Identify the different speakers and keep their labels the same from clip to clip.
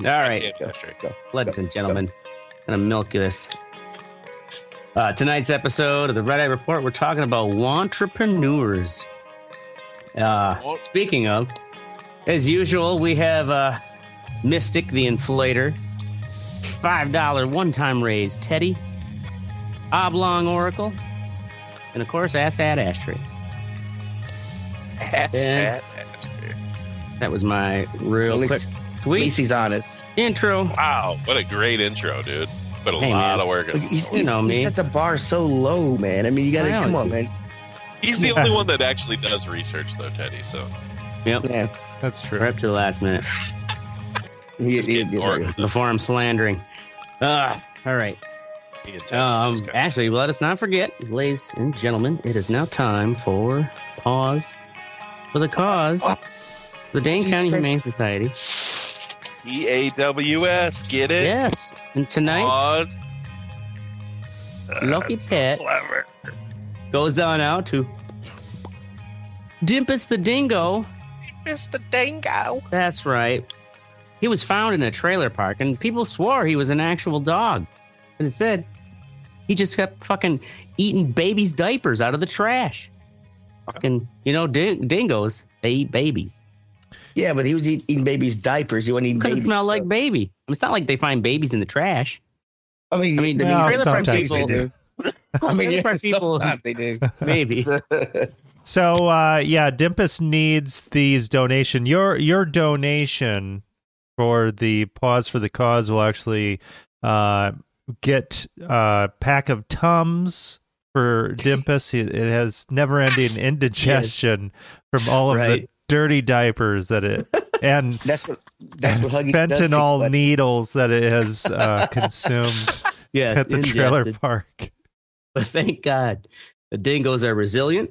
Speaker 1: All right,
Speaker 2: Yeah, that's right.
Speaker 1: ladies and gentlemen, gonna milk this. Uh, tonight's episode of the Red Eye Report, we're talking about entrepreneurs. Uh, speaking of, as usual, we have uh, Mystic the Inflator, five dollar one time raise Teddy, Oblong Oracle, and of course Assad Ashtray.
Speaker 2: Ass,
Speaker 1: Yeah.
Speaker 2: ass, ass.
Speaker 1: That was my real
Speaker 3: At
Speaker 1: quick
Speaker 3: least, at least he's honest.
Speaker 1: intro.
Speaker 2: Wow, what a great intro, dude. Put a
Speaker 1: Hey,
Speaker 2: lot
Speaker 1: man.
Speaker 2: of work in.
Speaker 3: Look, he's,
Speaker 1: You know
Speaker 3: he
Speaker 1: me.
Speaker 3: set the bar so low, man. I mean, you gotta come on, man.
Speaker 2: He's the only one that actually does research, though, Teddy. So
Speaker 1: Yep,
Speaker 3: Yeah,
Speaker 4: That's true.
Speaker 1: right up to the last minute.
Speaker 3: he,
Speaker 2: Just
Speaker 3: he-
Speaker 2: getting
Speaker 3: he-
Speaker 2: organized.
Speaker 1: before I'm slandering. Uh, all right.
Speaker 2: me and Teddy
Speaker 1: Um, actually, let us not forget, ladies and gentlemen, it is now time for pause for the cause. The Dane County
Speaker 3: Christ.
Speaker 1: Humane Society.
Speaker 2: E A W S, get it?
Speaker 1: Yes, and tonight,
Speaker 2: Pause.
Speaker 1: Lucky pet
Speaker 2: Clever.
Speaker 1: goes on out to Dimpus the Dingo.
Speaker 2: Mr. Dingo.
Speaker 1: That's right. He was found in a trailer park, and people swore he was an actual dog. But instead, he just kept fucking eating babies' diapers out of the trash. Fucking, you know, ding- dingoes, they eat babies.
Speaker 3: Yeah, but he was eat, eating babies' diapers. He wasn't eating
Speaker 1: Because it
Speaker 3: babies.
Speaker 1: smelled like baby. I mean, it's not like they find babies in the trash.
Speaker 3: I mean,
Speaker 1: I mean,
Speaker 3: the
Speaker 4: well,
Speaker 3: trailer park
Speaker 4: sometimes
Speaker 3: people
Speaker 4: they do.
Speaker 3: I mean,
Speaker 1: Trailer
Speaker 3: yeah,
Speaker 1: park people-
Speaker 3: sometimes they do.
Speaker 1: Maybe.
Speaker 4: So uh, yeah, Dimpus needs these donation. Your your donation for the pause for the cause will actually uh, get a pack of tums for Dimpus. It it has never ending indigestion from all of the
Speaker 1: Right.
Speaker 4: Dirty diapers that it and
Speaker 3: That's what that's what Huggy does. to
Speaker 4: fentanyl
Speaker 3: but-
Speaker 4: needles that it has uh, consumed
Speaker 1: yes,
Speaker 4: at the trailer park.
Speaker 1: But thank God the dingoes are resilient,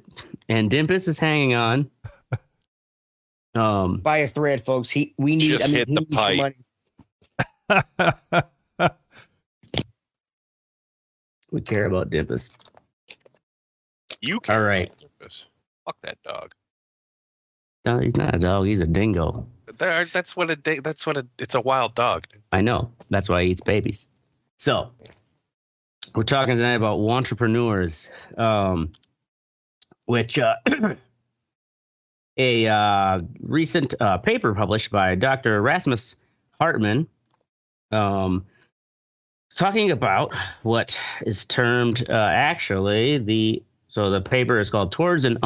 Speaker 1: and Dimpus is hanging on. Um,
Speaker 3: Buy a thread, folks. He we need.
Speaker 2: Just
Speaker 3: I mean,
Speaker 2: hit
Speaker 3: he
Speaker 2: the pipe.
Speaker 3: money.
Speaker 1: we care about Dimpus.
Speaker 2: You can
Speaker 1: All right. Dimpus.
Speaker 2: Fuck that dog.
Speaker 1: No, he's not a dog. He's a dingo.
Speaker 2: There- That's what a di- that's what a it's a wild dog.
Speaker 1: I know. That's why he eats babies. So, we're talking tonight about entrepreneurs, um, which uh, a uh, recent uh, paper published by Dr. Erasmus Hartman um, is talking about what is termed uh, actually the so the paper is called Towards an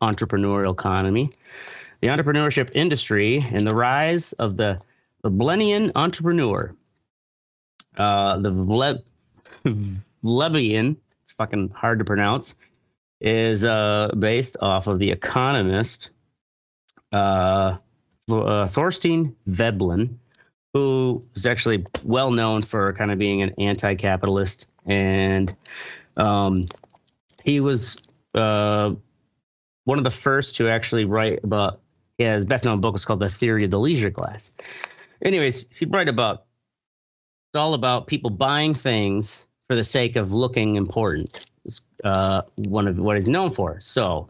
Speaker 1: Un-Entrepreneurial Economy, the entrepreneurship industry, and the rise of the the Blenian entrepreneur. Uh, the Vle- Vlebian, it's fucking hard to pronounce, is uh, based off of The Economist, uh, uh, Thorstein Veblen, who is actually well known for kind of being an anti capitalist. And um, he was uh, one of the first to actually write about yeah, his best known book is called The Theory of the Leisure Class. Anyways, he'd write about it's all about people buying things for the sake of looking important. It's uh, one of what he's known for. So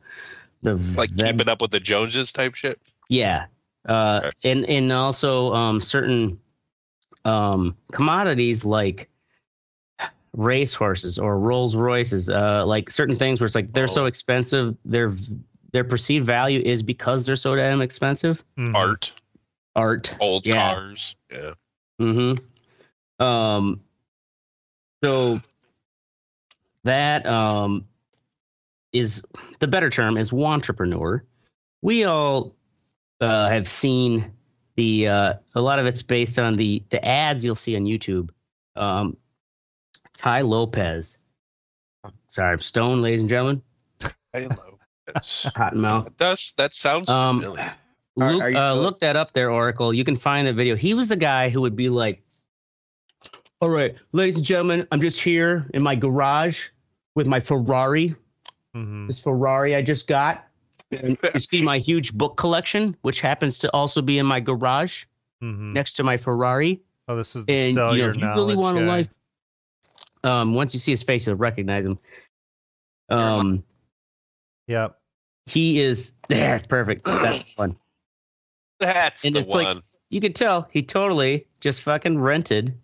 Speaker 1: the
Speaker 2: Like
Speaker 1: Veb-
Speaker 2: keeping up with the Joneses type shit.
Speaker 1: yeah, uh,
Speaker 2: Okay.
Speaker 1: and and also um, certain um, commodities like race horses or Rolls Royces, uh, like certain things where it's like they're so
Speaker 2: Oh.
Speaker 1: expensive, their their perceived value is because they're so damn expensive.
Speaker 4: Mhm.
Speaker 2: Art,
Speaker 1: Art,
Speaker 2: old
Speaker 1: Yeah.
Speaker 2: cars. Yeah.
Speaker 1: Mm-hmm. Um. So that um is the better term is wantrepreneur. We all uh, have seen the uh, a lot of it's based on the the ads you'll see on YouTube. Um, Tai Lopez. Sorry, I'm stoned, ladies and gentlemen.
Speaker 2: Hello. That's,
Speaker 1: Hot mouth.
Speaker 2: that does that sounds
Speaker 1: Um,
Speaker 2: familiar.
Speaker 3: Are-
Speaker 1: Luke,
Speaker 3: are you-
Speaker 1: uh, look that up there, Oracle. You can find the video. He was the guy who would be like, "All right, ladies and gentlemen, I'm just here in my garage with my Ferrari.
Speaker 4: Mhm.
Speaker 1: This Ferrari I just got. And you see my huge book collection, which happens to also be in my garage
Speaker 4: Mhm.
Speaker 1: next to my Ferrari.
Speaker 4: Oh, this is the
Speaker 1: And
Speaker 4: sell
Speaker 1: you know,
Speaker 4: your
Speaker 1: if you really
Speaker 4: knowledge
Speaker 1: want a life, um, once you see his face, you'll recognize him. Um,
Speaker 4: Yep.
Speaker 1: he is there. Perfect. That's one.
Speaker 2: That's
Speaker 1: and
Speaker 2: the
Speaker 1: it's like-
Speaker 2: one.
Speaker 1: you could tell he totally just fucking rented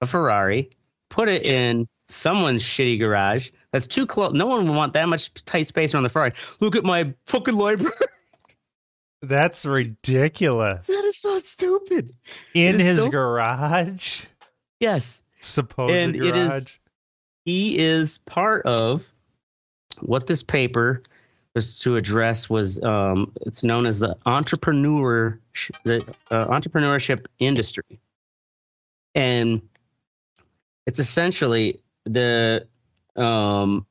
Speaker 1: a Ferrari, put it in someone's shitty garage. That's too close. No one would want that much tight space around the Ferrari. Look at my fucking library.
Speaker 4: That's ridiculous.
Speaker 1: that is so stupid.
Speaker 4: In
Speaker 1: It is
Speaker 4: his
Speaker 1: so-
Speaker 4: garage,
Speaker 1: Yes.
Speaker 4: supposed
Speaker 1: And
Speaker 4: garage.
Speaker 1: it is- he is part of what this paper was to address was um, it's known as the entrepreneur the uh, entrepreneurship industry. And it's essentially the um,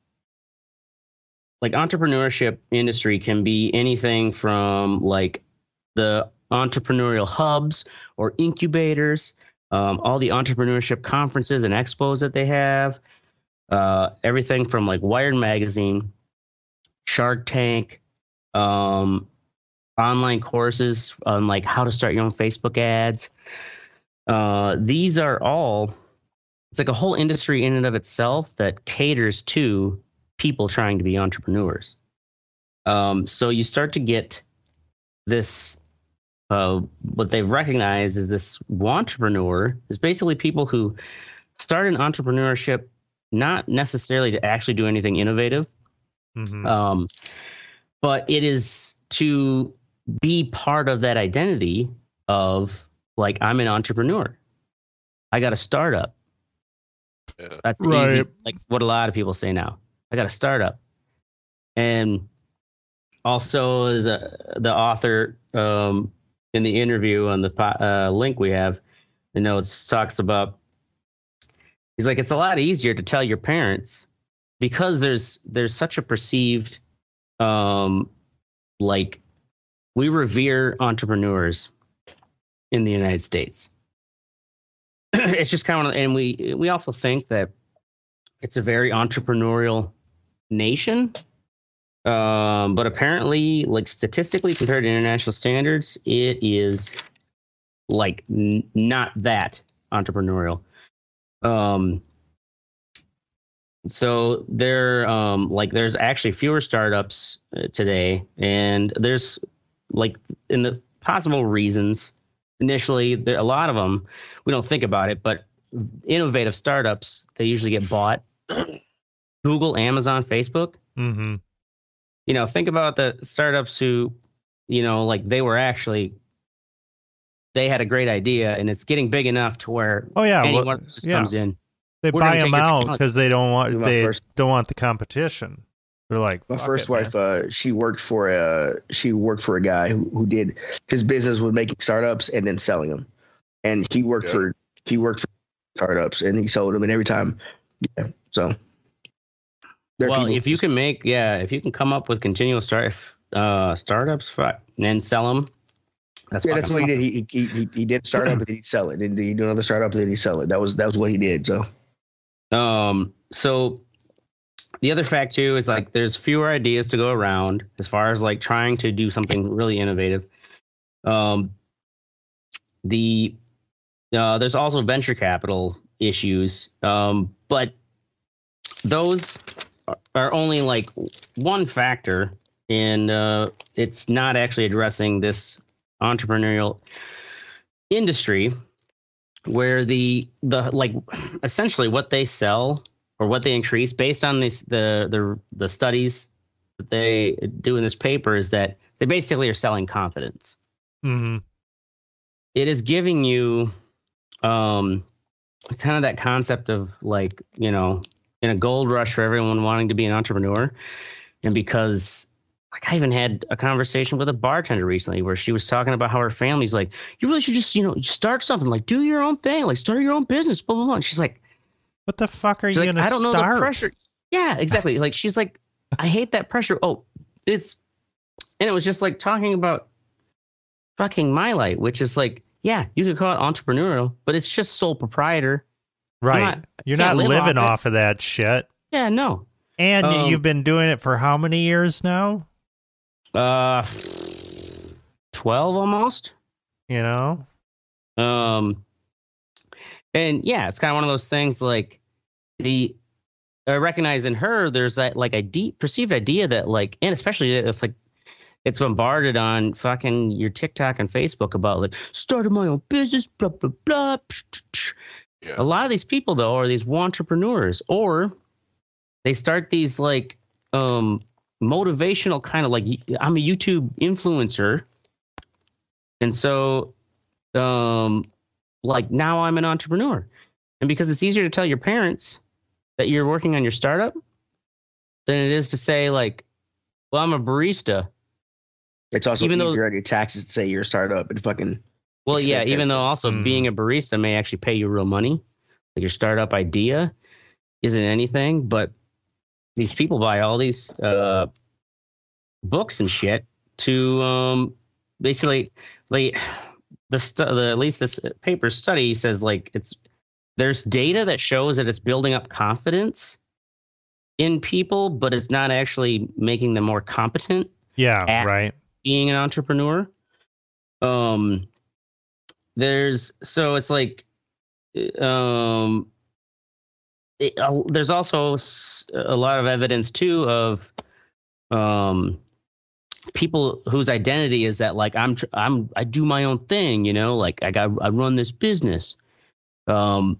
Speaker 1: like entrepreneurship industry can be anything from like the entrepreneurial hubs or incubators um, all the entrepreneurship conferences and expos that they have uh, everything from like Wired Magazine, Shark Tank, um, online courses on like how to start your own Facebook ads. Uh, these are all, it's like a whole industry in and of itself that caters to people trying to be entrepreneurs. Um, so you start to get this, uh, what they've recognized is this entrepreneur is basically people who start an entrepreneurship not necessarily to actually do anything innovative,
Speaker 4: Mhm.
Speaker 1: um, but it is to be part of that identity of like I'm an entrepreneur. I got a startup.
Speaker 2: Yeah.
Speaker 1: That's
Speaker 4: Right.
Speaker 1: easy, like what a lot of people say now. I got a startup, and also as a, the author um, in the interview on the uh, link we have, the notes talks about. He's like, it's a lot easier to tell your parents because there's there's such a perceived, um, like, we revere entrepreneurs in the United States. it's just kind of, and we we also think that it's a very entrepreneurial nation. Um, but apparently, like statistically compared to international standards, it is like n- not that entrepreneurial. Um, so there, um, like there's actually fewer startups uh, today, and there's like in the possible reasons. Initially, there a lot of them we don't think about it, but innovative startups they usually get bought. Google, Amazon, Facebook
Speaker 4: Mhm.
Speaker 1: you know, think about the startups who, you know, like they were actually, they had a great idea and it's getting big enough to where
Speaker 4: Oh yeah, well,
Speaker 1: anyone just
Speaker 4: yeah.
Speaker 1: comes in.
Speaker 4: they buy them out because they don't want they
Speaker 3: first-
Speaker 4: don't want the competition. They're like
Speaker 3: My first
Speaker 4: it,
Speaker 3: wife, uh, she worked for a she worked for a guy who, who did his business was making startups and then selling them, and he worked
Speaker 2: Good.
Speaker 3: for he worked for startups and he sold them and every time, yeah. So,
Speaker 1: Well, if you can make, yeah, if you can come up with continual start uh, startups fi- and sell them, that's
Speaker 3: yeah, that's what he did. He he he, he did a startup and then he'd sell it. Then he'd do another startup and then he'd sell it. That was that was what he did. So
Speaker 1: Um, so the other fact too is like there's fewer ideas to go around as far as like trying to do something really innovative. Um, the uh, there's also venture capital issues, um, but those are- are only like one factor, and uh, it's not actually addressing this entrepreneurial industry where the the like essentially what they sell or what they increase based on this the the the studies that they do in this paper is that they basically are selling confidence.
Speaker 4: Mhm.
Speaker 1: It is giving you um it's kind of that concept of like, you know, in a gold rush for everyone wanting to be an entrepreneur. And because like I even had a conversation with a bartender recently where she was talking about how her family's like, you really should just, you know, start something, like do your own thing, like start your own business, blah blah blah. And she's like,
Speaker 4: What the fuck are you
Speaker 1: like,
Speaker 4: gonna
Speaker 1: I don't know
Speaker 4: start?
Speaker 1: the pressure. Yeah, exactly. like she's like, I hate that pressure. Oh, it's and it was just like talking about fucking my light, which is like, yeah, you could call it entrepreneurial, but it's just sole proprietor.
Speaker 4: Right.
Speaker 1: not-
Speaker 4: You're
Speaker 1: can't live
Speaker 4: living
Speaker 1: off
Speaker 4: off of that shit.
Speaker 1: Yeah, no.
Speaker 4: And
Speaker 1: Um,
Speaker 4: you've been doing it for how many years now?
Speaker 1: Uh twelve almost.
Speaker 4: You know?
Speaker 1: Um, and yeah, it's kind of one of those things like the I recognize in her there's that like a deep perceived idea that like, and especially it's like it's bombarded on fucking your TikTok and Facebook about like started my own business, blah blah blah. psh, psh, psh.
Speaker 2: Yeah.
Speaker 1: A lot of these people though are these entrepreneurs, or they start these like um motivational kind of like I'm a YouTube influencer, and so um like now I'm an entrepreneur, and because it's easier to tell your parents that you're working on your startup than it is to say like, well, I'm a barista.
Speaker 3: It's also
Speaker 1: Even though-
Speaker 3: easier on your taxes to say you're a startup and fucking
Speaker 1: Well, yeah,
Speaker 3: Expensive.
Speaker 1: even though also
Speaker 4: Mm.
Speaker 1: being a barista may actually pay you real money, like your startup idea isn't anything, but these people buy all these uh, books and shit to um, basically like the, stu- the at least this paper study says like it's there's data that shows that it's building up confidence in people, but it's not actually making them more competent
Speaker 4: Yeah, right.
Speaker 1: being an entrepreneur. Um, there's so it's like, um, it, uh, there's also a lot of evidence too of, um, people whose identity is that like I'm tr- I'm I do my own thing, you know, like I got I run this business. Um,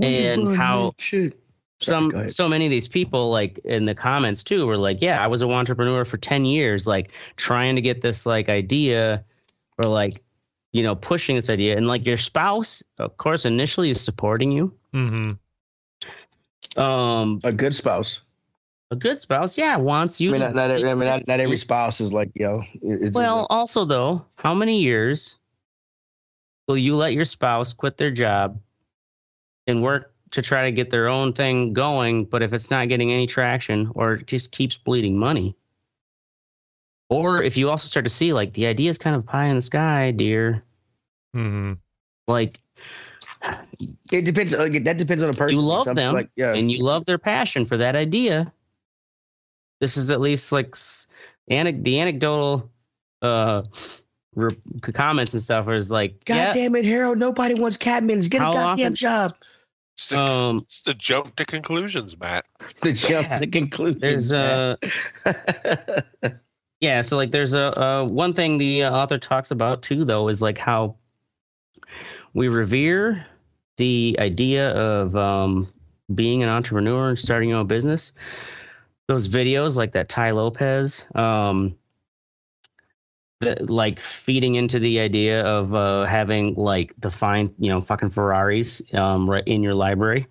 Speaker 1: and how
Speaker 3: shit. Sorry,
Speaker 1: some
Speaker 3: ahead.
Speaker 1: so many of these people like in the comments too were like yeah i was an entrepreneur for 10 years like trying to get this like idea or like you know pushing this idea and like your spouse of course initially is supporting you
Speaker 4: hmm
Speaker 1: um
Speaker 3: a good spouse.
Speaker 1: a good spouse yeah wants you
Speaker 3: I mean, not, not, every, I mean, not, not every spouse is like yo. It's
Speaker 1: well also though how many years will you let your spouse quit their job and work to try to get their own thing going but if it's not getting any traction or it just keeps bleeding money or if you also start to see like the idea is kind of pie in the sky dear
Speaker 4: hmm
Speaker 1: like
Speaker 3: it depends. Like, that depends on a person.
Speaker 1: You love
Speaker 3: Some-
Speaker 1: them,
Speaker 3: Like, yeah.
Speaker 1: and you love their passion for that idea this is at least like s- the anecdotal uh re- comments and stuff is like
Speaker 3: God
Speaker 1: yeah
Speaker 3: damn it, Harold! Nobody wants Catmans. Get a goddamn
Speaker 1: often-
Speaker 3: job.
Speaker 2: It's the,
Speaker 1: um
Speaker 2: it's the jump to conclusions, mat.
Speaker 3: The jump
Speaker 1: Yeah.
Speaker 3: to conclusion.
Speaker 1: there's uh Yeah, so like there's a uh, one thing the uh, author talks about too, though, is like how we revere the idea of um, being an entrepreneur and starting your own business. Those videos, like that Tai Lopez, um, that like feeding into the idea of uh, having like the fine, you know, fucking Ferraris um, right in your library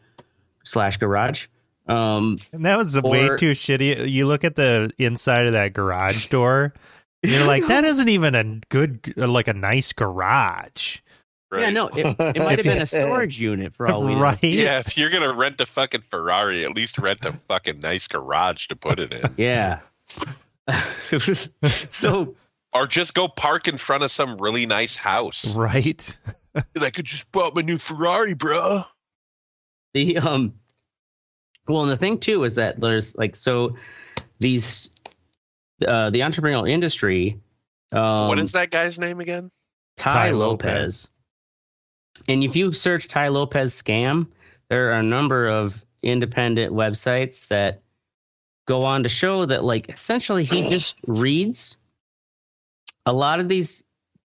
Speaker 1: slash garage. Um,
Speaker 4: And that was way too shitty. You look at the inside of that garage door, you're like, that isn't even a good, like a nice garage,
Speaker 2: Right?
Speaker 1: Yeah, no, it, it might have been a storage unit for all we know.
Speaker 4: right?
Speaker 2: Yeah, if you're gonna rent a fucking Ferrari, at least rent a fucking nice garage to put it in,
Speaker 1: Yeah. it was so
Speaker 2: or just go park in front of some really nice house.
Speaker 4: Right.
Speaker 2: Like, I could just bought my new Ferrari, bro.
Speaker 1: the um well and the thing too is that there's like so these uh the entrepreneurial industry um
Speaker 2: what is that guy's name again?
Speaker 1: Tai,
Speaker 4: Tai
Speaker 1: Lopez.
Speaker 4: Lopez.
Speaker 1: And if you search Tai Lopez scam, there are a number of independent websites that go on to show that like essentially he just reads a lot of these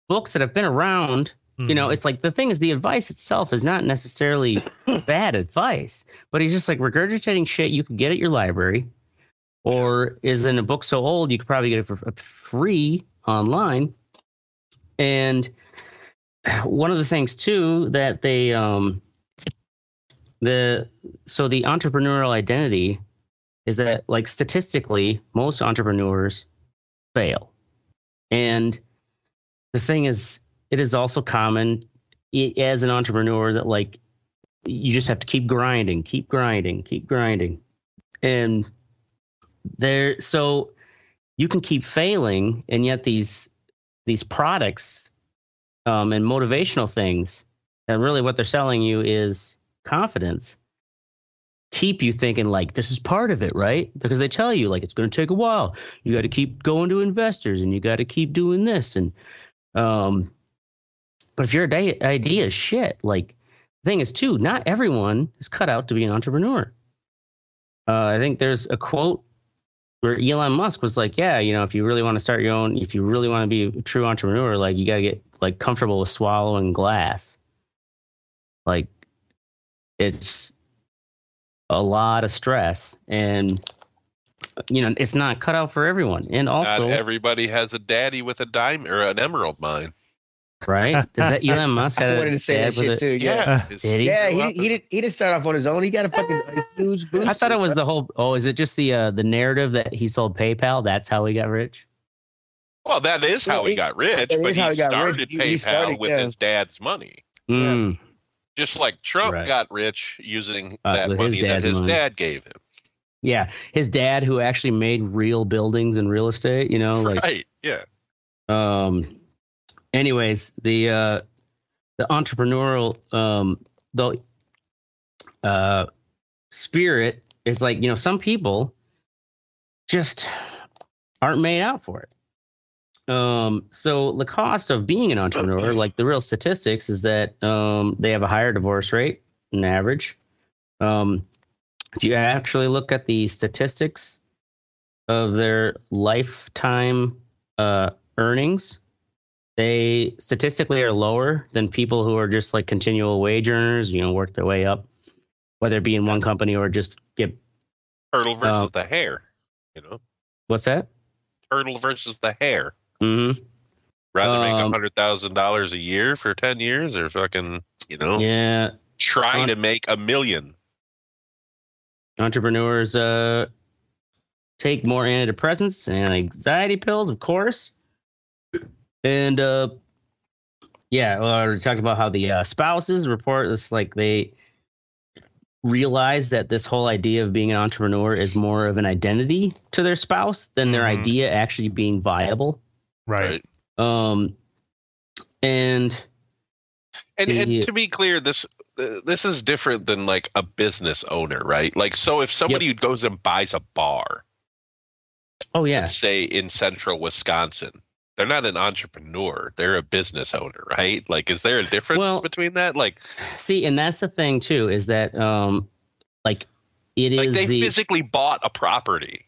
Speaker 1: books that have been around you
Speaker 4: Mm-hmm.
Speaker 1: know it's like the thing is the advice itself is not necessarily bad advice but he's just like regurgitating shit you could get at your library or is in a book so old you could probably get it for free online and one of the things too that they um the so the entrepreneurial identity is that like statistically most entrepreneurs fail. And the thing is it is also common as an entrepreneur that like you just have to keep grinding keep grinding keep grinding. And there so you can keep failing and yet these these products um, and motivational things and really what they're selling you is confidence. Keep you thinking like this is part of it right? Because they tell you like it's going to take a while. You got to keep going to investors and you got to keep doing this and um but if your ide- idea is shit like the thing is too not everyone is cut out to be an entrepreneur. Uh, i think there's a quote where Elon Musk was like, yeah, you know, if you really want to start your own, if you really want to be a true entrepreneur, like you got to get like comfortable with swallowing glass. Like it's a lot of stress and you know, it's not cut out for everyone. And also,
Speaker 2: Not everybody has a daddy with a dime or an emerald mine.
Speaker 1: Right? Does that Elon Musk
Speaker 3: I wanted to say that shit
Speaker 1: a-
Speaker 3: too. Yeah.
Speaker 2: his-
Speaker 1: Did he?
Speaker 3: Yeah, he,
Speaker 2: up
Speaker 3: he, did, he didn't start off on his own. He got a fucking a huge boost.
Speaker 1: I thought it was the whole. Oh, is it just the uh, the narrative that he sold PayPal? That's how he got rich.
Speaker 2: Well, that is how
Speaker 3: Well,
Speaker 2: he
Speaker 3: he-
Speaker 2: got rich, but he
Speaker 3: he
Speaker 2: started
Speaker 3: rich. He-
Speaker 2: PayPal
Speaker 3: started,
Speaker 2: with
Speaker 3: yeah.
Speaker 2: his dad's money.
Speaker 1: Mm.
Speaker 2: Just like Trump
Speaker 1: Right.
Speaker 2: got rich using
Speaker 1: Uh,
Speaker 2: that
Speaker 1: with his
Speaker 2: money that
Speaker 1: dad's
Speaker 2: his
Speaker 1: money.
Speaker 2: dad gave him.
Speaker 1: Yeah, his dad, who actually made real buildings and real estate. You know, like
Speaker 2: right. Yeah.
Speaker 1: um anyways the uh the entrepreneurial um the uh spirit is like you know some people just aren't made out for it. Um so the cost of being an entrepreneur like the real statistics is that um they have a higher divorce rate than average. Um if you actually look at the statistics of their lifetime uh earnings they statistically are lower than people who are just like continual wage earners you know work their way up whether it be in one company or just get
Speaker 2: Turtle versus
Speaker 1: Uh,
Speaker 2: the hare. You know,
Speaker 1: what's that
Speaker 2: turtle versus the hare.
Speaker 1: hmm
Speaker 2: Rather make a
Speaker 1: Um,
Speaker 2: hundred thousand dollars a year for ten years, or fucking, you know,
Speaker 1: yeah
Speaker 2: try
Speaker 1: Um,
Speaker 2: to make a million.
Speaker 1: entrepreneurs uh take more antidepressants and anxiety pills of course and uh yeah well, we talked about how the uh, spouses report this like they realize that this whole idea of being an entrepreneur is more of an identity to their spouse than their
Speaker 4: Mhm.
Speaker 1: idea actually being viable
Speaker 4: Right.
Speaker 1: um and
Speaker 2: And,
Speaker 1: The-
Speaker 2: and to be clear, this uh, this is different than like a business owner, right? Like, so if somebody goes and buys a bar,
Speaker 1: oh yeah
Speaker 2: say in central Wisconsin, they're not an entrepreneur; they're a business owner, right? Like, is there a difference
Speaker 1: Well-
Speaker 2: between that? Like,
Speaker 1: see and that's the thing too is that um like it is
Speaker 2: like they
Speaker 1: the
Speaker 2: physically bought a property.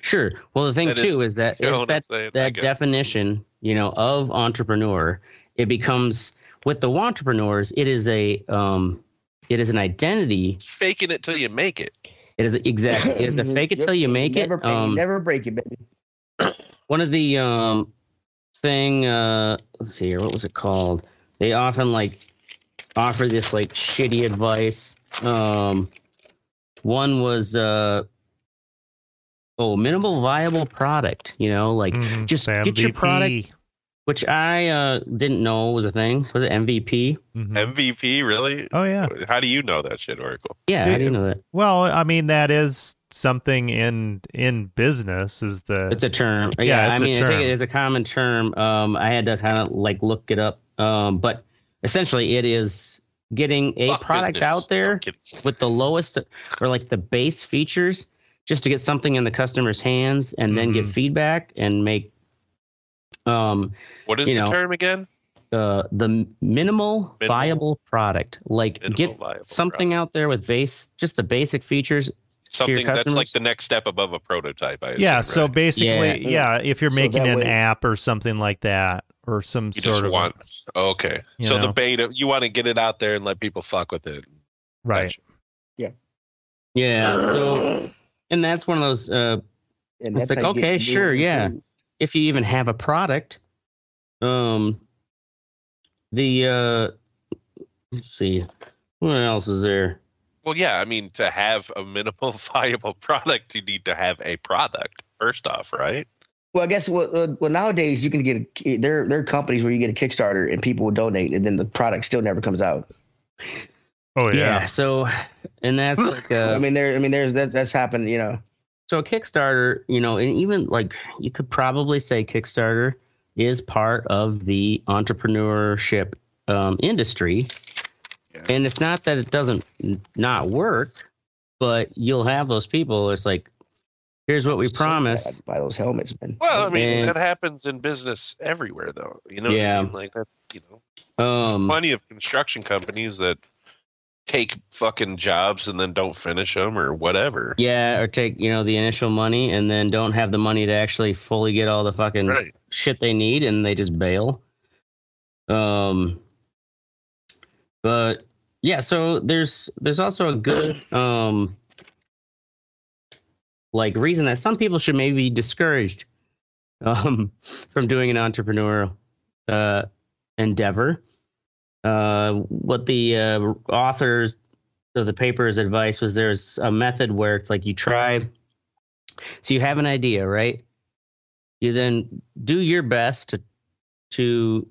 Speaker 1: Sure. Well, the thing
Speaker 2: That
Speaker 1: too
Speaker 2: is-
Speaker 1: is, that if
Speaker 2: what
Speaker 1: that
Speaker 2: saying?
Speaker 1: That definition, you know, of entrepreneur, it becomes with the entrepreneurs, it is a um, it is an identity.
Speaker 2: faking it till you make it.
Speaker 1: It is exactly it is a fake it till you make it.
Speaker 3: never,
Speaker 1: Um,
Speaker 3: never break it, baby.
Speaker 1: one of the um thing uh let's see here what was it called? They often like offer this like shitty advice. Um one was uh oh minimal viable product you know like
Speaker 4: Mhm.
Speaker 1: just
Speaker 4: Sam
Speaker 1: get your product which i uh didn't know was a thing was it mvp
Speaker 4: Mhm.
Speaker 2: MVP, really?
Speaker 4: Oh yeah.
Speaker 2: How do you know that shit, Oracle?
Speaker 1: yeah
Speaker 4: Yeah.
Speaker 1: i didn't know that
Speaker 4: Well, I mean that is something in in business is the
Speaker 1: it's a term
Speaker 4: Yeah,
Speaker 1: yeah,
Speaker 4: it's
Speaker 1: i
Speaker 4: a
Speaker 1: mean i take
Speaker 4: term.
Speaker 1: it as a common term um i had to kind of like look it up um but essentially it is getting a
Speaker 2: Fuck
Speaker 1: product
Speaker 2: business.
Speaker 1: out there
Speaker 2: I'm
Speaker 1: with the lowest or like the base features just to get something in the customer's hands and then get
Speaker 4: Mhm.
Speaker 1: feedback and make um
Speaker 2: What is
Speaker 1: you
Speaker 2: the
Speaker 1: know,
Speaker 2: term again?
Speaker 1: uh the minimal, viable product like
Speaker 2: Minimal
Speaker 1: get
Speaker 2: viable
Speaker 1: something out there with base just the basic features
Speaker 2: Something that's like the next step above a prototype. I
Speaker 4: yeah. So
Speaker 2: right?
Speaker 4: basically,
Speaker 3: Yeah.
Speaker 4: yeah, if you're
Speaker 3: So
Speaker 4: making
Speaker 3: that
Speaker 4: an
Speaker 3: way-
Speaker 4: app or something like that, or some
Speaker 2: you
Speaker 4: sort
Speaker 2: just
Speaker 4: of
Speaker 2: want okay.
Speaker 4: you
Speaker 2: So the beta, you want to get it out there and let people fuck with it.
Speaker 4: right.
Speaker 2: Gotcha.
Speaker 1: yeah so and that's one of those uh
Speaker 3: And
Speaker 1: It's like,
Speaker 3: how you get
Speaker 1: okay, sure, yeah.
Speaker 3: too.
Speaker 1: if you even have a product um the uh let's see what else is there
Speaker 2: Well, yeah. I mean, to have a minimal viable product, you need to have a product first off, right?
Speaker 3: Well, I guess well, uh, well nowadays you can get a, there there are companies where you get a Kickstarter and people will donate and then the product still never comes out.
Speaker 4: Oh
Speaker 1: yeah.
Speaker 4: yeah.
Speaker 1: so and that's like uh,
Speaker 3: I mean there I mean there's that, that's happened you know
Speaker 1: so a Kickstarter, you know, and even like you could probably say Kickstarter is part of the entrepreneurship um, industry.
Speaker 2: Yeah.
Speaker 1: And it's not that it doesn't not work, but you'll have those people. It's like, here's what we
Speaker 3: So
Speaker 1: promise.
Speaker 3: bad Buy those helmets, man.
Speaker 2: Well, I mean,
Speaker 1: And-
Speaker 2: that happens in business everywhere, though. You know, what I
Speaker 1: Yeah.
Speaker 2: mean? like that's you know,
Speaker 1: Um,
Speaker 2: plenty of construction companies that take fucking jobs and then don't finish them or whatever.
Speaker 1: Yeah, or take you know the initial money and then don't have the money to actually fully get all the fucking
Speaker 2: Right.
Speaker 1: shit they need and they just bail. Um, but yeah, so there's there's also a good um like reason that some people should maybe be discouraged um from doing an entrepreneurial uh endeavor. Uh, what the uh, authors of the paper's advice was there's a method where it's like you try so you have an idea right? You then do your best to to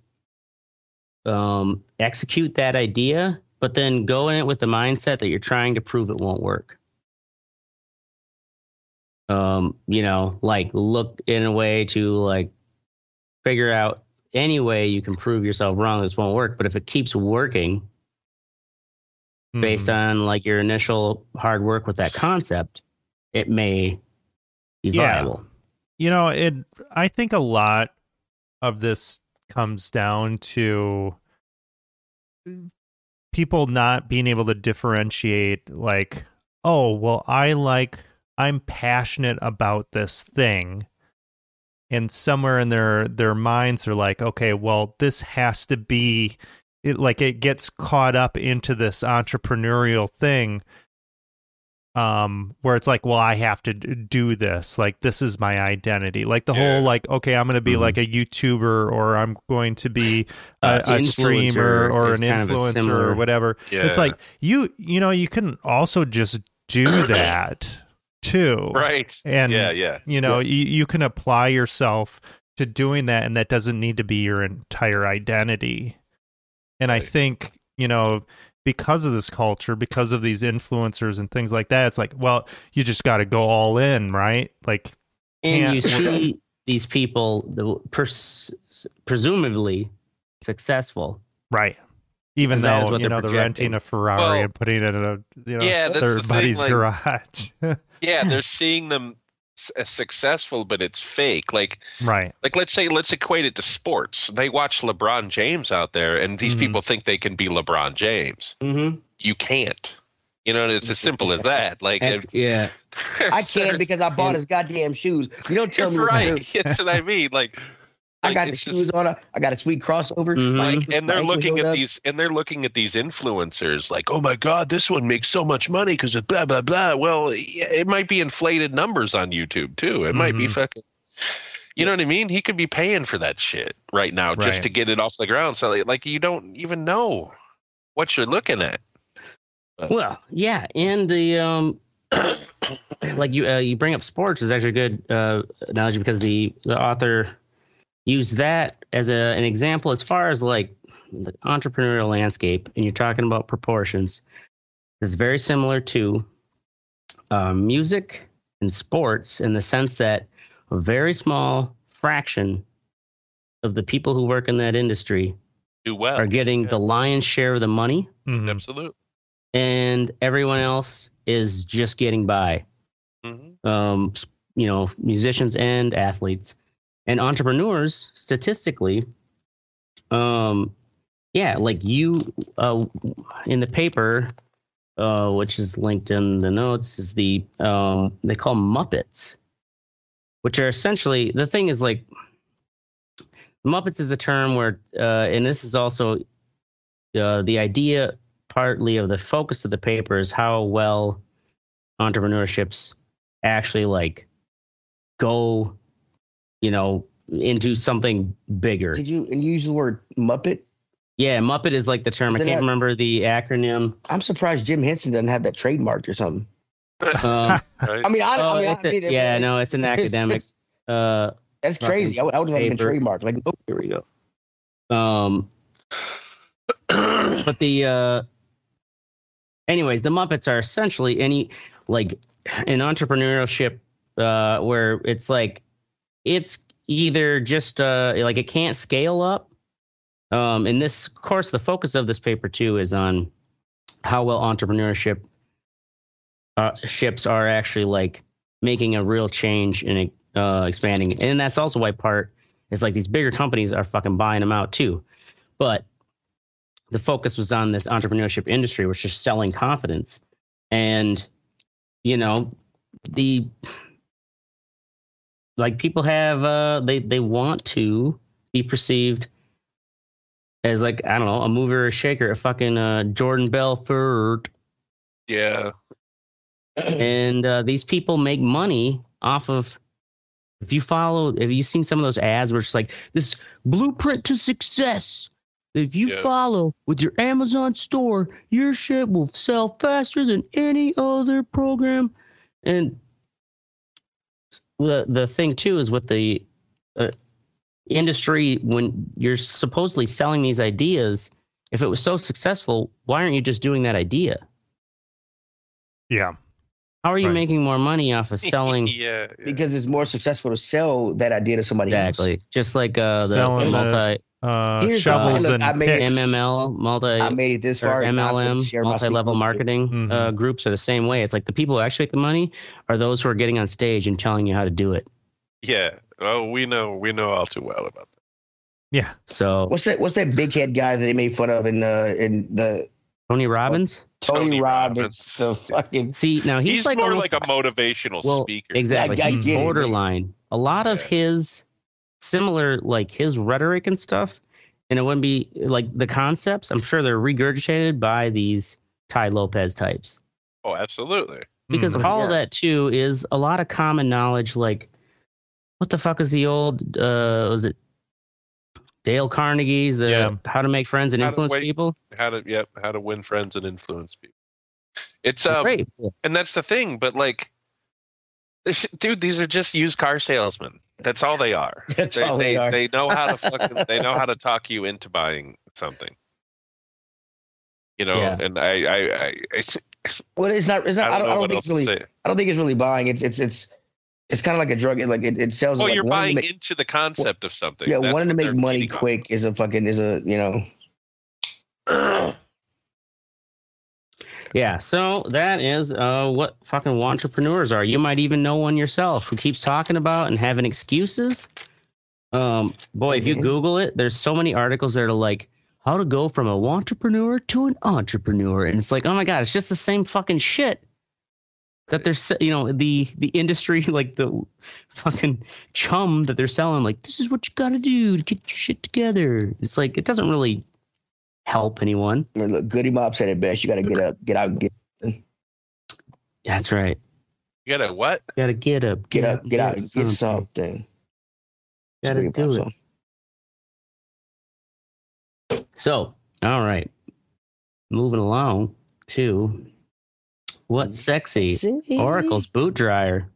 Speaker 1: um, execute that idea but then go in it with the mindset that you're trying to prove it won't work. Um you know like look in a way to like figure out any way you can prove yourself wrong this won't work but if it keeps working based
Speaker 4: Mhm.
Speaker 1: on like your initial hard work with that concept, it may be
Speaker 4: Yeah.
Speaker 1: viable.
Speaker 4: you know it i think a lot of this comes down to people not being able to differentiate like oh well i like i'm passionate about this thing and somewhere in their their minds are like okay well this has to be it like it gets caught up into this entrepreneurial thing um where it's like well i have to do this like this is my identity like the
Speaker 2: Yeah.
Speaker 4: whole like okay i'm going to be
Speaker 1: Mhm.
Speaker 4: like a youtuber or i'm going to be a,
Speaker 1: Uh,
Speaker 4: a streamer or an
Speaker 1: kind of a
Speaker 4: influencer
Speaker 1: similar-
Speaker 4: or whatever
Speaker 2: Yeah.
Speaker 4: it's like you you know you can also just do that too.
Speaker 2: Right.
Speaker 4: and
Speaker 2: yeah, yeah.
Speaker 4: you know you, you can apply yourself to doing that and that doesn't need to be your entire identity. And i think you know because of this culture because of these influencers and things like that it's like well you just got to go all in right? Like
Speaker 1: And you see these people, the pers- presumably successful.
Speaker 4: right even
Speaker 1: 'Cause that is
Speaker 4: though
Speaker 1: what
Speaker 4: you know they're renting a ferrari
Speaker 2: Well,
Speaker 4: and putting it in a you know
Speaker 2: yeah, that's the
Speaker 4: their
Speaker 2: thing,
Speaker 4: buddy's
Speaker 2: like-
Speaker 4: garage
Speaker 2: Yeah, they're seeing them as successful, but it's fake. Like,
Speaker 4: right
Speaker 2: like let's say, let's equate it to sports. They watch LeBron James out there, and these
Speaker 4: Mhm.
Speaker 2: people think they can be LeBron James.
Speaker 1: Mm-hmm.
Speaker 2: You can't. You know, it's as simple as that. Like, if-
Speaker 1: yeah,
Speaker 3: I can't because I bought his goddamn shoes. You don't tell me what
Speaker 2: right.
Speaker 3: do.
Speaker 2: That's what I mean. Like,
Speaker 3: I got the shoes
Speaker 2: just-
Speaker 3: on. I got a sweet crossover.
Speaker 1: Mhm.
Speaker 2: Like and they're looking at
Speaker 3: up.
Speaker 2: these and they're looking at these influencers like oh my god this one makes so much money because of blah blah blah well it might be inflated numbers on youtube too it might be
Speaker 4: Mhm.
Speaker 2: fucking you know what i mean he could be paying for that shit right now just
Speaker 4: Right.
Speaker 2: to get it off the ground so like you don't even know what you're looking at
Speaker 1: Well, yeah, and the um, like you uh, you bring up sports is actually a good uh, analogy because the the author used that as a an example as far as like the entrepreneurial landscape, and you're talking about proportions. It's very similar to uh, music and sports in the sense that a very small fraction of the people who work in that industry
Speaker 2: do well
Speaker 1: are getting
Speaker 2: yeah.
Speaker 1: the lion's share of the money
Speaker 4: Mhm.
Speaker 2: absolutely
Speaker 1: and everyone else is just getting by.
Speaker 2: hmm
Speaker 1: Um, you know, musicians and athletes and entrepreneurs statistically. Um, yeah, like you, uh, in the paper, uh, which is linked in the notes, is the um, they call Muppets, which are essentially the thing is like Muppets is a term where, uh, and this is also uh, the idea partly of the focus of the paper is how well entrepreneurships actually like go, you know, into something bigger.
Speaker 3: Did you and you use the word Muppet?
Speaker 1: Yeah, Muppet is like the term. I
Speaker 3: Isn't
Speaker 1: can't
Speaker 3: that-
Speaker 1: remember the acronym.
Speaker 3: I'm surprised Jim Henson doesn't have that trademarked or something.
Speaker 1: Um.
Speaker 3: I mean, I,
Speaker 1: oh,
Speaker 3: I mean,
Speaker 1: it's
Speaker 3: I
Speaker 1: a-
Speaker 3: mean,
Speaker 1: yeah,
Speaker 3: it-
Speaker 1: no, it's an
Speaker 3: it's-
Speaker 1: academic.
Speaker 3: it's-
Speaker 1: Uh,
Speaker 3: That's crazy. I would, I would have been
Speaker 1: paper.
Speaker 3: trademarked. Like, nope.
Speaker 1: here we go. Um, but the uh, anyways, the Muppets are essentially any like an entrepreneurship uh, where it's like it's either just uh, like it can't scale up. Um, and this, of course, the focus of this paper too is on how well entrepreneurship uh, ships are actually like making a real change and uh, expanding. And that's also why part is like these bigger companies are fucking buying them out too. But the focus was on this entrepreneurship industry, which is selling confidence, and you know the like people have uh they they want to be perceived as like I don't know a mover or a shaker, a fucking uh, Jordan Belfort,
Speaker 2: Yeah.
Speaker 1: and uh, these people make money off of. If you follow, have you seen some of those ads where it's like this blueprint to success? If you
Speaker 2: Yeah.
Speaker 1: follow with your Amazon store, your shit will sell faster than any other program. And the the thing too is with the uh, industry when you're supposedly selling these ideas, if it was so successful, why aren't you just doing that idea?
Speaker 4: Yeah.
Speaker 1: How are you
Speaker 4: Right.
Speaker 1: making more money off of selling?
Speaker 2: yeah.
Speaker 3: because it's more successful to sell that idea to somebody
Speaker 1: exactly, just like uh, the
Speaker 4: Selling the-
Speaker 1: multi
Speaker 4: Uh,
Speaker 3: Here's the
Speaker 4: shovels
Speaker 3: thing,
Speaker 4: and
Speaker 3: I made-
Speaker 4: picks.
Speaker 1: MML, multi
Speaker 3: else. I made it this
Speaker 1: or
Speaker 3: far. and I'm gonna
Speaker 1: MLM,
Speaker 3: share my
Speaker 1: multi-level
Speaker 3: secrets.
Speaker 1: marketing
Speaker 4: Mhm.
Speaker 1: uh, groups are the same way. It's like the people who actually make the money are those who are getting on stage and telling you how to do it.
Speaker 2: Yeah. Oh, we know. We know all too well about that.
Speaker 4: Yeah.
Speaker 1: So
Speaker 3: What's that? What's that big head guy that they made fun of in the in the
Speaker 1: Tony Robbins.
Speaker 3: Tony,
Speaker 2: Tony
Speaker 3: Robbins? The fucking
Speaker 1: See now he's,
Speaker 2: He's,
Speaker 1: like
Speaker 2: more
Speaker 1: almost-
Speaker 2: like a motivational
Speaker 1: well,
Speaker 2: speaker.
Speaker 1: Exactly.
Speaker 3: I- I
Speaker 1: He's
Speaker 3: get it.
Speaker 1: borderline. A lot of his similar, like his rhetoric and stuff, and it wouldn't be like the concepts. I'm sure they're regurgitated by these Tai Lopez types
Speaker 2: Oh, absolutely.
Speaker 1: because
Speaker 4: Mhm.
Speaker 1: all of
Speaker 3: Yeah.
Speaker 1: that too is a lot of common knowledge. Like, what the fuck is the old? uh Was it Dale Carnegie's the
Speaker 4: Yeah.
Speaker 1: How to Make Friends and
Speaker 2: How to
Speaker 1: Influence
Speaker 2: Wait-
Speaker 1: People?
Speaker 2: How to yep. How to win friends and influence people. It's um,
Speaker 1: Great.
Speaker 2: and that's the thing. But like, dude, these are just used car salesmen. That's all they are.
Speaker 3: That's
Speaker 2: they,
Speaker 3: all they,
Speaker 2: they,
Speaker 3: are.
Speaker 2: they know how to fucking they know how to talk you into buying something. You know,
Speaker 1: Yeah.
Speaker 2: and I I I, I,
Speaker 3: well, it's not. It's
Speaker 2: I
Speaker 3: not. I
Speaker 2: don't
Speaker 3: don't, I don't think it's really. I don't think it's really buying. It's it's it's it's kind of like a drug. Like it, it sells.
Speaker 2: Well,
Speaker 3: like
Speaker 2: you're buying
Speaker 3: make,
Speaker 2: into the concept of something.
Speaker 3: yeah,
Speaker 2: That's
Speaker 3: wanting to make money
Speaker 2: feeding on.
Speaker 3: quick is a fucking is a you know.
Speaker 1: Yeah, so that is uh, what fucking entrepreneurs are. You might even know one yourself who keeps talking about and having excuses. Um, boy, if you
Speaker 3: Mhm.
Speaker 1: Google it, there's so many articles that are like how to go from a wantrepreneur to an entrepreneur, and it's like, oh my god, it's just the same fucking shit. That they're, you know, the the industry, like the fucking chum that they're selling, like this is what you got to do to get your shit together. It's like it doesn't really help anyone.
Speaker 3: I mean, look, Goodie Mob said it best. You got to get up, get out, get
Speaker 1: That's right.
Speaker 2: You gotta what?
Speaker 1: You gotta get up,
Speaker 3: get up, get out, and
Speaker 1: something.
Speaker 3: get something.
Speaker 1: Gotta
Speaker 3: Goodie
Speaker 1: do it.
Speaker 3: song.
Speaker 1: So, all right. Moving along to what's mm-hmm. sexy?
Speaker 3: See?
Speaker 1: Oracle's boot dryer.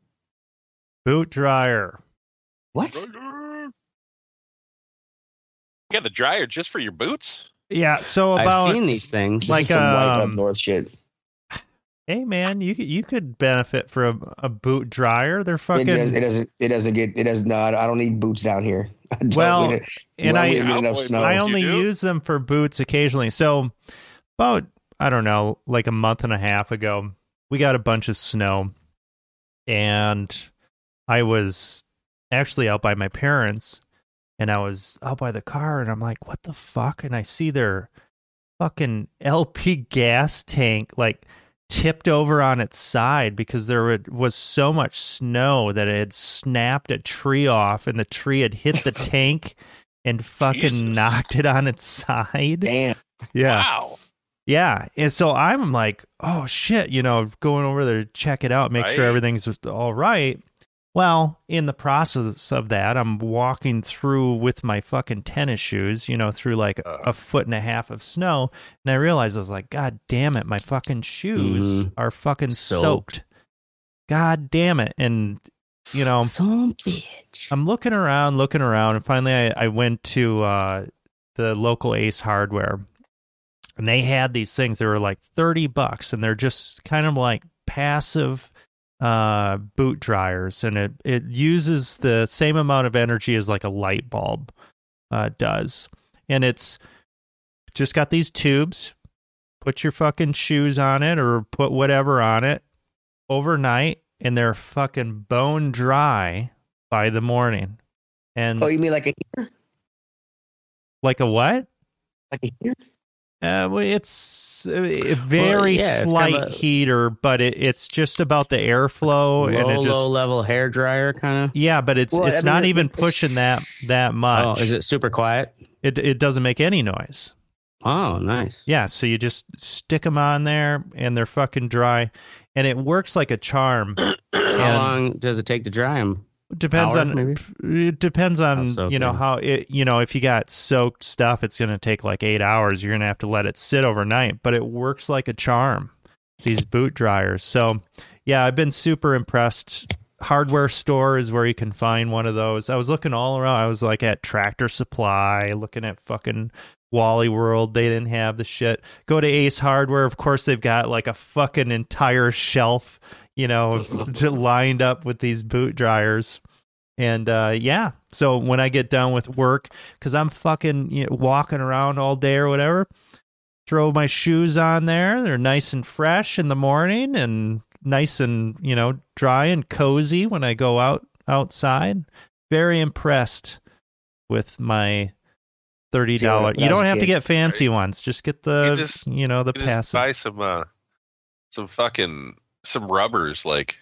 Speaker 4: Boot dryer.
Speaker 3: What?
Speaker 2: You got a dryer just for your boots?
Speaker 4: Yeah. So about
Speaker 1: I've seen these things.
Speaker 3: This
Speaker 4: Like,
Speaker 3: is some white up
Speaker 4: um,
Speaker 3: north shit.
Speaker 4: hey man, you could you could benefit from a boot dryer. They're
Speaker 3: It,
Speaker 4: fucking
Speaker 3: does, it doesn't. It doesn't get. It does not. I don't need boots down here. I
Speaker 4: Well,
Speaker 3: need
Speaker 4: and
Speaker 3: Well,
Speaker 4: I
Speaker 3: we didn't get enough snow.
Speaker 4: I only use them for boots occasionally. So about I don't know, like a month and a half ago, we got a bunch of snow and I was actually out by my parents and I was out by the car and I'm like, what the fuck? And I see their fucking LP gas tank like tipped over on its side because there was so much snow that it had snapped a tree off and the tree had hit the tank and fucking
Speaker 2: Jesus.
Speaker 4: knocked it on its side.
Speaker 3: Damn.
Speaker 4: Yeah.
Speaker 2: Wow.
Speaker 4: Yeah. And so I'm like, oh shit, you know, going over there to check it out, make sure everything's all right. Well, in the process of that, I'm walking through with my fucking tennis shoes, you know, through like a foot and a half of snow. And I realized I was like, God damn it, my fucking shoes
Speaker 1: Mhm.
Speaker 4: are fucking
Speaker 1: Soaked.
Speaker 4: soaked. God damn it. And, you know,
Speaker 1: Some bitch.
Speaker 4: I'm looking around, looking around, and finally I, I went to uh, the local Ace Hardware, and they had these things. They were like thirty bucks, and they're just kind of like passive uh, boot dryers, and it it uses the same amount of energy as like a light bulb uh, does, and it's just got these tubes. Put your fucking shoes on it, or put whatever on it overnight, and they're fucking bone dry by the morning. And
Speaker 3: Oh, you mean like a heater?
Speaker 4: like a what?
Speaker 3: Like a heater?
Speaker 4: Uh, it's a very
Speaker 1: yeah, it's
Speaker 4: slight
Speaker 1: kind of
Speaker 4: heater, but it, it's just about the airflow, and
Speaker 1: low,
Speaker 4: it just
Speaker 1: low level hair dryer kind of.
Speaker 4: yeah, but it's
Speaker 3: Well,
Speaker 4: it's
Speaker 3: I mean,
Speaker 4: not
Speaker 3: it-
Speaker 4: even pushing that that
Speaker 1: Oh,
Speaker 4: much.
Speaker 1: is it super quiet?
Speaker 4: It it doesn't make any noise.
Speaker 1: Oh, nice.
Speaker 4: Yeah, so you just stick them on there, and they're fucking dry, and it works like a charm.
Speaker 1: How
Speaker 4: And-
Speaker 1: long does it take to dry them?
Speaker 4: Depends
Speaker 1: Hour,
Speaker 4: on
Speaker 1: maybe?
Speaker 4: it depends on
Speaker 1: soaked
Speaker 4: you know
Speaker 1: in.
Speaker 4: how it you know if you got soaked stuff it's going to take like 8 hours. You're going to have to let it sit overnight but it works like a charm these boot dryers. So yeah i've been super impressed. Hardware store is where you can find one of those. I was looking all around. I was like at tractor supply looking at fucking Wally World, they didn't have the shit. Go to Ace Hardware, of course, they've got like a fucking entire shelf, you know, lined up with these boot dryers. And uh, yeah, so when I get done with work, because I'm fucking you know, walking around all day or whatever, throw my shoes on there. They're nice and fresh in the morning and nice and, you know, dry and cozy when I go out outside. Very impressed with my thirty dollar. You don't have to get fancy ones. Just get the
Speaker 2: You just-
Speaker 4: you know the passive.
Speaker 2: buy some uh some fucking some rubbers like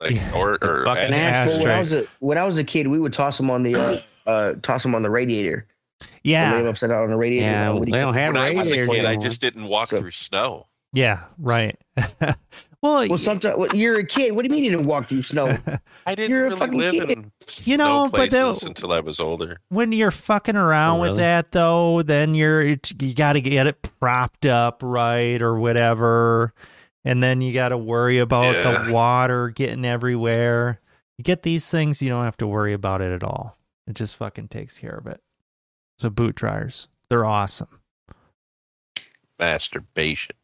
Speaker 2: like
Speaker 4: Yeah.
Speaker 2: or or
Speaker 1: Fucking
Speaker 2: ash-
Speaker 3: Well, when
Speaker 4: Ashtray.
Speaker 3: I was a when I was a kid, we would toss them on the uh, uh toss them on the radiator. And lay them
Speaker 4: yeah,
Speaker 3: upside down on the radiator.
Speaker 1: Yeah,
Speaker 3: Uh,
Speaker 1: they
Speaker 3: do you-
Speaker 1: don't have
Speaker 2: when I was a
Speaker 1: radiators
Speaker 2: kid, I just didn't walk
Speaker 3: So-
Speaker 2: through snow.
Speaker 4: yeah, right. well,
Speaker 3: well, sometimes well, you're a kid. What do you mean you didn't walk through snow?
Speaker 2: I didn't
Speaker 3: You're a fucking
Speaker 2: live
Speaker 3: kid.
Speaker 2: in
Speaker 4: You know,
Speaker 2: snow
Speaker 4: but
Speaker 2: places
Speaker 4: that-
Speaker 2: until I was older.
Speaker 4: when you're fucking around
Speaker 1: Oh,
Speaker 4: with that though, then you're you got to get it propped up right or whatever, and then you got to worry about
Speaker 2: Yeah.
Speaker 4: the water getting everywhere. You get these things, you don't have to worry about it at all. It just fucking takes care of it. So boot dryers, they're awesome.
Speaker 2: Masturbation.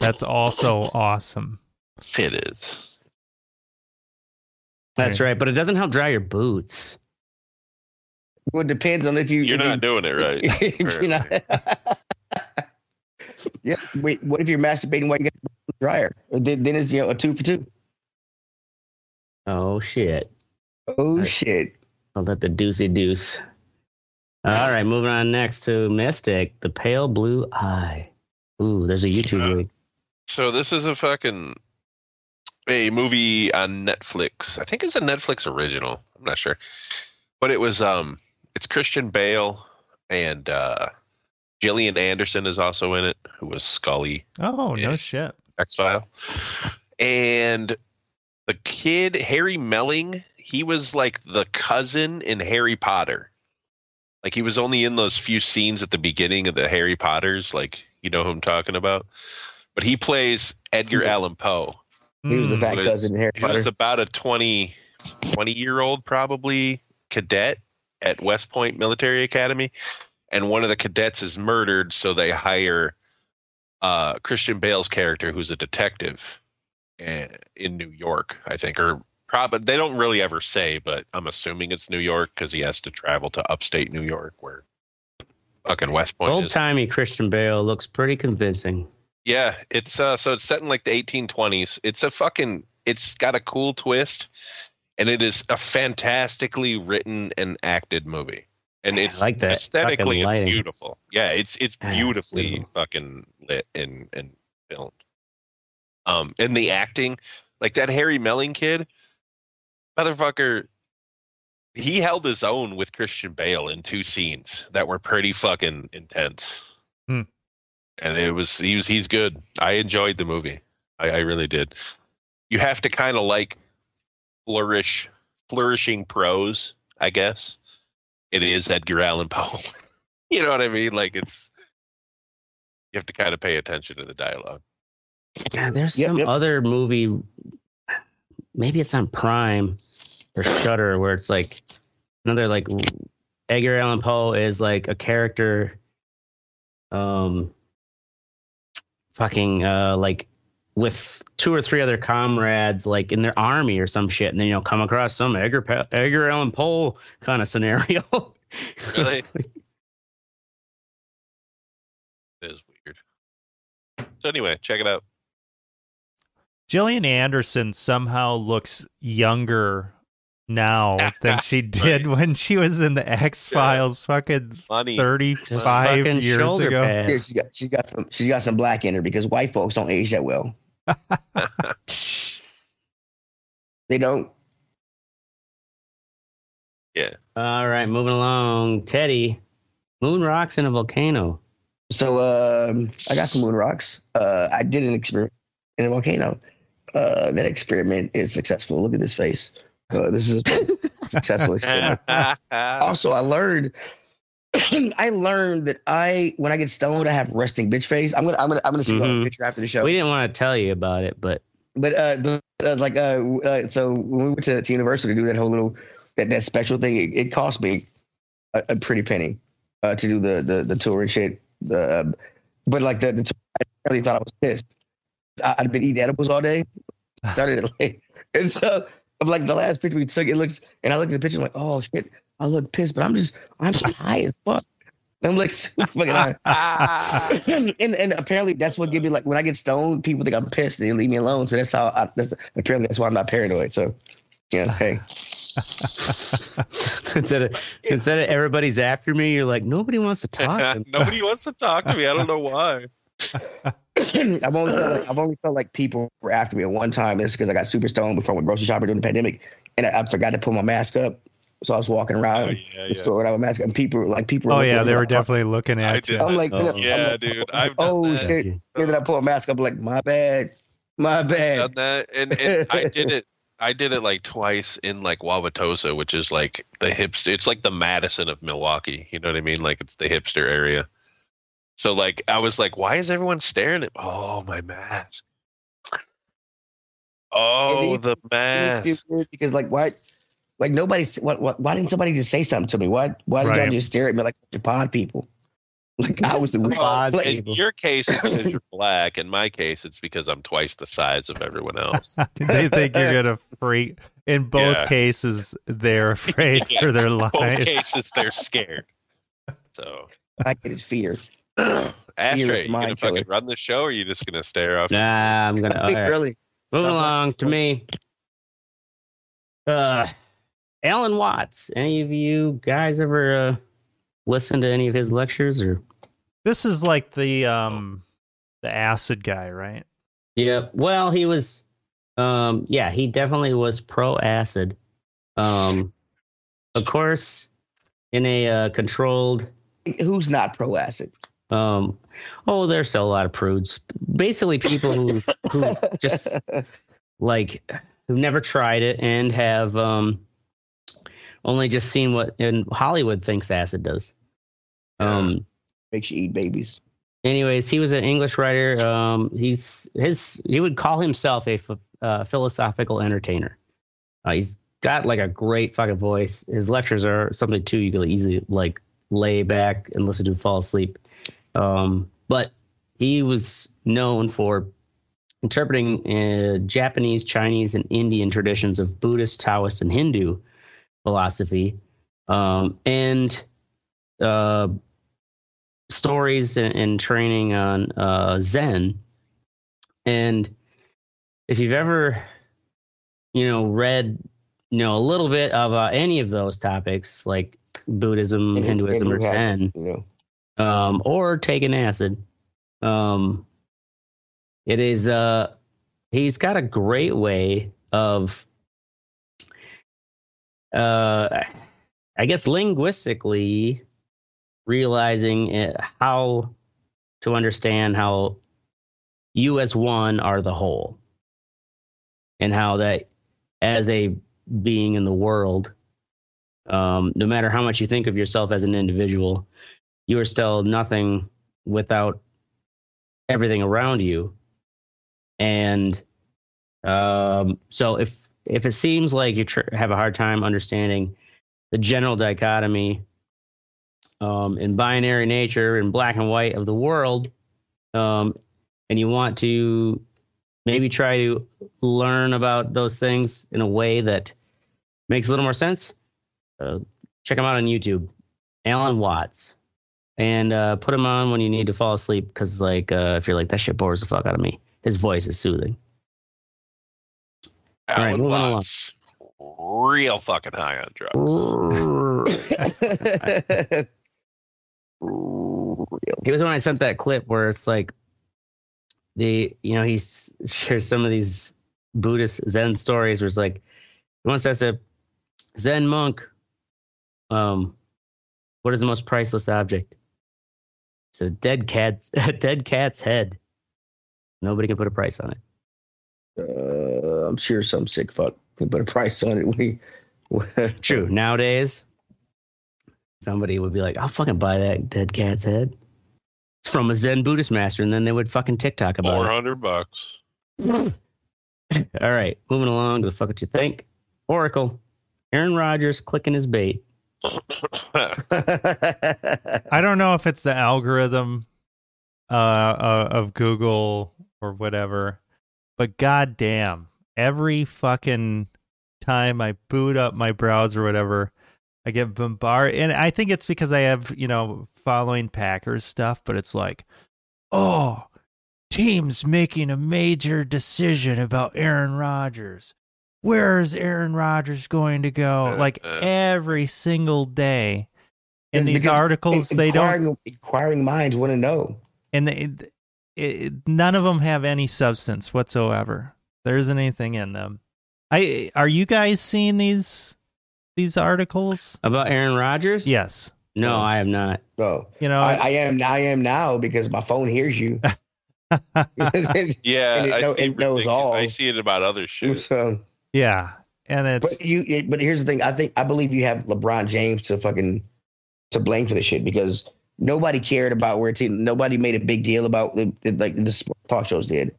Speaker 4: That's also awesome.
Speaker 2: It is.
Speaker 1: That's right, but it doesn't help dry your boots.
Speaker 3: Well, it depends on if you.
Speaker 2: You're
Speaker 3: if
Speaker 2: not doing it right.
Speaker 3: if you're not- yeah. Wait. What if you're masturbating while you got the dryer? Then, then it's you know a two for two.
Speaker 1: Oh shit!
Speaker 3: Oh
Speaker 1: Right.
Speaker 3: shit.
Speaker 1: I'll let the deucey deuce. All right, moving on next to Mystic, the Pale Blue Eye. Ooh, there's a YouTube
Speaker 2: Uh,
Speaker 1: link.
Speaker 2: So this is a fucking a movie on Netflix. I think it's a Netflix original. I'm not sure. But it was um it's Christian Bale and uh Gillian Anderson is also in it, who was Scully
Speaker 4: Oh no shit.
Speaker 2: X File. And the kid, Harry Melling, he was like the cousin in Harry Potter. Like he was only in those few scenes at the beginning of the Harry Potters, like you know who I'm talking about. But he plays Edgar Allan Poe.
Speaker 3: He was the
Speaker 4: hmm.
Speaker 3: fat
Speaker 2: was-
Speaker 3: cousin in Harry Potter.
Speaker 2: He was about a 20, 20 year old probably cadet at West Point Military Academy, and one of the cadets is murdered, so they hire uh, Christian Bale's character, who's a detective eh, in New York, I think, or probably they don't really ever say, but I'm assuming it's New York because he has to travel to upstate New York, where fucking West Point
Speaker 1: Old timey Christian Bale looks pretty convincing.
Speaker 2: Yeah, it's uh so it's set in like the 1820s. It's a fucking it's got a cool twist and it is a fantastically written and acted movie. And
Speaker 1: I
Speaker 2: it's
Speaker 1: like that
Speaker 2: aesthetically it's beautiful. Yeah, it's it's
Speaker 1: Yeah, it's
Speaker 2: beautifully
Speaker 1: beautiful.
Speaker 2: fucking lit and and filmed. Um and the acting like that Harry Melling kid motherfucker he held his own with Christian Bale in two scenes that were pretty fucking intense.
Speaker 4: Hmm.
Speaker 2: And it was he was he's good. I enjoyed the movie. I, I really did. You have to kind of like flourish flourishing prose, I guess. It is Edgar Allan Poe. you know what I mean? Like it's you have to kind of pay attention to the dialogue.
Speaker 1: Yeah, there's
Speaker 3: Yep,
Speaker 1: some
Speaker 3: yep.
Speaker 1: other movie. Maybe it's on Prime or Shutter, where it's like another like Edgar Allan Poe is like a character. Um, fucking uh, like with two or three other comrades, like in their army or some shit, and then you know come across some Edgar Edgar Allan Poe kind of scenario.
Speaker 2: Really? It is weird. So anyway, check it out.
Speaker 4: Gillian Anderson somehow looks younger now than she did when she was in the X Files fucking
Speaker 2: Funny.
Speaker 4: thirty
Speaker 1: Just
Speaker 4: five
Speaker 1: fucking
Speaker 4: years
Speaker 1: shoulder
Speaker 4: ago.
Speaker 3: Here,
Speaker 1: pads.
Speaker 3: she's got she's got some she's got some black in her because white folks don't age that well. They don't. Yeah.
Speaker 1: All right, moving along. Teddy, moon rocks in a volcano.
Speaker 3: So um, I got some moon rocks. Uh, I did an experiment in a volcano. Uh, that experiment is successful. Look at this face. Uh, this is a successful experiment. also, I learned. I learned that I, when I get stoned, I have resting bitch face. I'm gonna, I'm gonna, I'm gonna see you on
Speaker 1: Mhm.
Speaker 3: a picture after the show.
Speaker 1: We didn't want to tell you about it, but
Speaker 3: But uh, but, uh like uh, uh, so when we went to, to university to do that whole little that, that special thing, it, it cost me a, a pretty penny uh, to do the the the tour and shit. The um, but like the, the tour, I really thought I was pissed. I, I'd been eating edibles all day. Started it late, and so of like the last picture we took, it looks and I look at the picture, I'm like, oh shit, I look pissed, but I'm just I'm high as fuck. I'm like super fucking high. and, and apparently that's what give me like when I get stoned, people think I'm pissed and they leave me alone. So that's how I, that's apparently that's why I'm not paranoid. So yeah, hey,
Speaker 1: instead of instead of everybody's after me, you're like nobody wants to talk.
Speaker 2: Nobody wants to talk to me. I don't know why.
Speaker 3: I've only felt like, I've only felt like people were after me at one time. It's because I got super stoned before I went grocery shopping during the pandemic, and I, I forgot to put my mask up. So I was walking oh, around
Speaker 2: Oh, yeah,
Speaker 3: the
Speaker 2: yeah.
Speaker 3: store without a mask, and people like people. Were
Speaker 4: Oh yeah, they were
Speaker 3: like,
Speaker 4: definitely looking
Speaker 2: I
Speaker 4: at you.
Speaker 2: did.
Speaker 3: I'm like,
Speaker 1: Oh.
Speaker 3: I'm
Speaker 2: Yeah,
Speaker 3: like,
Speaker 2: dude, I've done
Speaker 3: oh
Speaker 2: that.
Speaker 3: shit! And then I pull a mask up, like my bad, my bad.
Speaker 2: done that, and, and I did it. I did it like twice in like Wauwatosa, which is like the hipster. It's like the Madison of Milwaukee. You know what I mean? Like it's the hipster area. So like I was like, why is everyone staring at? Oh, my mask. Oh, the mask.
Speaker 3: because like why like nobody what, what why didn't somebody just say something to me why why did
Speaker 4: Right.
Speaker 3: y'all just stare at me like the pod people like i was the weird
Speaker 2: Well,
Speaker 3: like,
Speaker 2: in
Speaker 1: people.
Speaker 2: your case, it's because you're black. In my case, it's because I'm twice the size of everyone else.
Speaker 4: they think you're gonna freak. In both
Speaker 2: Yeah.
Speaker 4: cases, they're afraid
Speaker 2: Yeah.
Speaker 4: for their lives.
Speaker 2: Both cases, they're scared. So,
Speaker 3: I get his fear
Speaker 2: Ashtray, you gonna fucking run the show, or are you just gonna stare off?
Speaker 1: Nah, I'm gonna.
Speaker 3: I think
Speaker 1: right.
Speaker 3: really
Speaker 1: Moving along to me. Uh, Alan Watts. Any of you guys ever uh, listen to any of his lectures or?
Speaker 4: This is like the um the acid guy, right?
Speaker 1: Yeah. Well, he was. Um. Yeah, he definitely was pro acid. Um. Of course, in a uh, controlled.
Speaker 3: who's not pro acid
Speaker 1: Um. Oh, there's still a lot of prudes. Basically, people who who just like who've never tried it and have um only just seen what in Hollywood thinks acid does. Um
Speaker 3: makes you eat babies
Speaker 1: anyways, he was an English writer. Um he's his he would call himself a uh, philosophical entertainer. Uh, he's got like a great fucking voice. His lectures are something too you could easily like lay back and listen to fall asleep. Um but he was known for interpreting uh, Japanese, Chinese, and Indian traditions of Buddhist, Taoist, and Hindu philosophy, um, and uh, stories and, and training on uh, Zen. And if you've ever, you know, read, you know, a little bit of uh, any of those topics, like Buddhism,
Speaker 3: Any-
Speaker 1: Hinduism,
Speaker 3: any
Speaker 1: or Zen,
Speaker 3: you know
Speaker 1: um, or taking acid. Um, it is uh, he's got a great way of, uh, I guess linguistically realizing it, how to understand how you as one are the whole, and how that as a being in the world, um, no matter how much you think of yourself as an individual, you are still nothing without everything around you. And um, so, if if it seems like you tr- have a hard time understanding the general dichotomy um, in binary nature and black and white of the world, um, and you want to maybe try to learn about those things in a way that makes a little more sense, uh, check him out on YouTube, Alan Watts. And uh, put him on when you need to fall asleep because like uh, if you're like that shit bores the fuck out of me. His voice is soothing All right,
Speaker 2: Alan
Speaker 1: moving along.
Speaker 2: Watts. real fucking high on drugs.
Speaker 1: It was when I sent that clip where it's like the you know he shares some of these Buddhist Zen stories where it's like he once asked a Zen monk, um, what is the most priceless object? So dead cat's a dead cat's head. Nobody can put a price on it.
Speaker 3: Uh, I'm sure some sick fuck can put a price on it. We,
Speaker 1: True. Nowadays, somebody would be like, "I'll fucking buy that dead cat's head." It's from a Zen Buddhist master, and then they would fucking TikTok about
Speaker 2: Four
Speaker 1: it.
Speaker 2: hundred bucks.
Speaker 1: All right, moving along to the fuck what you think. Oracle, Aaron Rodgers clicking his bait.
Speaker 4: I don't know if it's the algorithm uh, uh, of Google or whatever, but goddamn, every fucking time I boot up my browser or whatever, I get bombarded. And I think it's because I have, you know, following Packers stuff, but it's like, oh, team's making a major decision about Aaron Rodgers. Where is Aaron Rodgers going to go?
Speaker 2: Uh,
Speaker 4: Like
Speaker 2: uh.
Speaker 4: every single day. In these articles, they don't
Speaker 3: inquiring minds want to know.
Speaker 4: and they, it, it, none of them have any substance whatsoever. There isn't anything in them. I are you guys seeing these these articles?
Speaker 1: About Aaron Rodgers?
Speaker 4: Yes.
Speaker 1: No,
Speaker 3: No.
Speaker 1: I am not.
Speaker 3: Oh,
Speaker 4: You know,
Speaker 3: I, I am. I am now because my phone hears you.
Speaker 2: Yeah,
Speaker 3: And it
Speaker 2: I,
Speaker 3: know- it knows all.
Speaker 2: I see it about other shit.
Speaker 3: so,
Speaker 4: yeah, and it's
Speaker 3: but you. it- But here's the thing. I think I believe you have LeBron James to fucking to blame for this shit because nobody cared about where team. Nobody made a big deal about the, the like the sport talk shows did.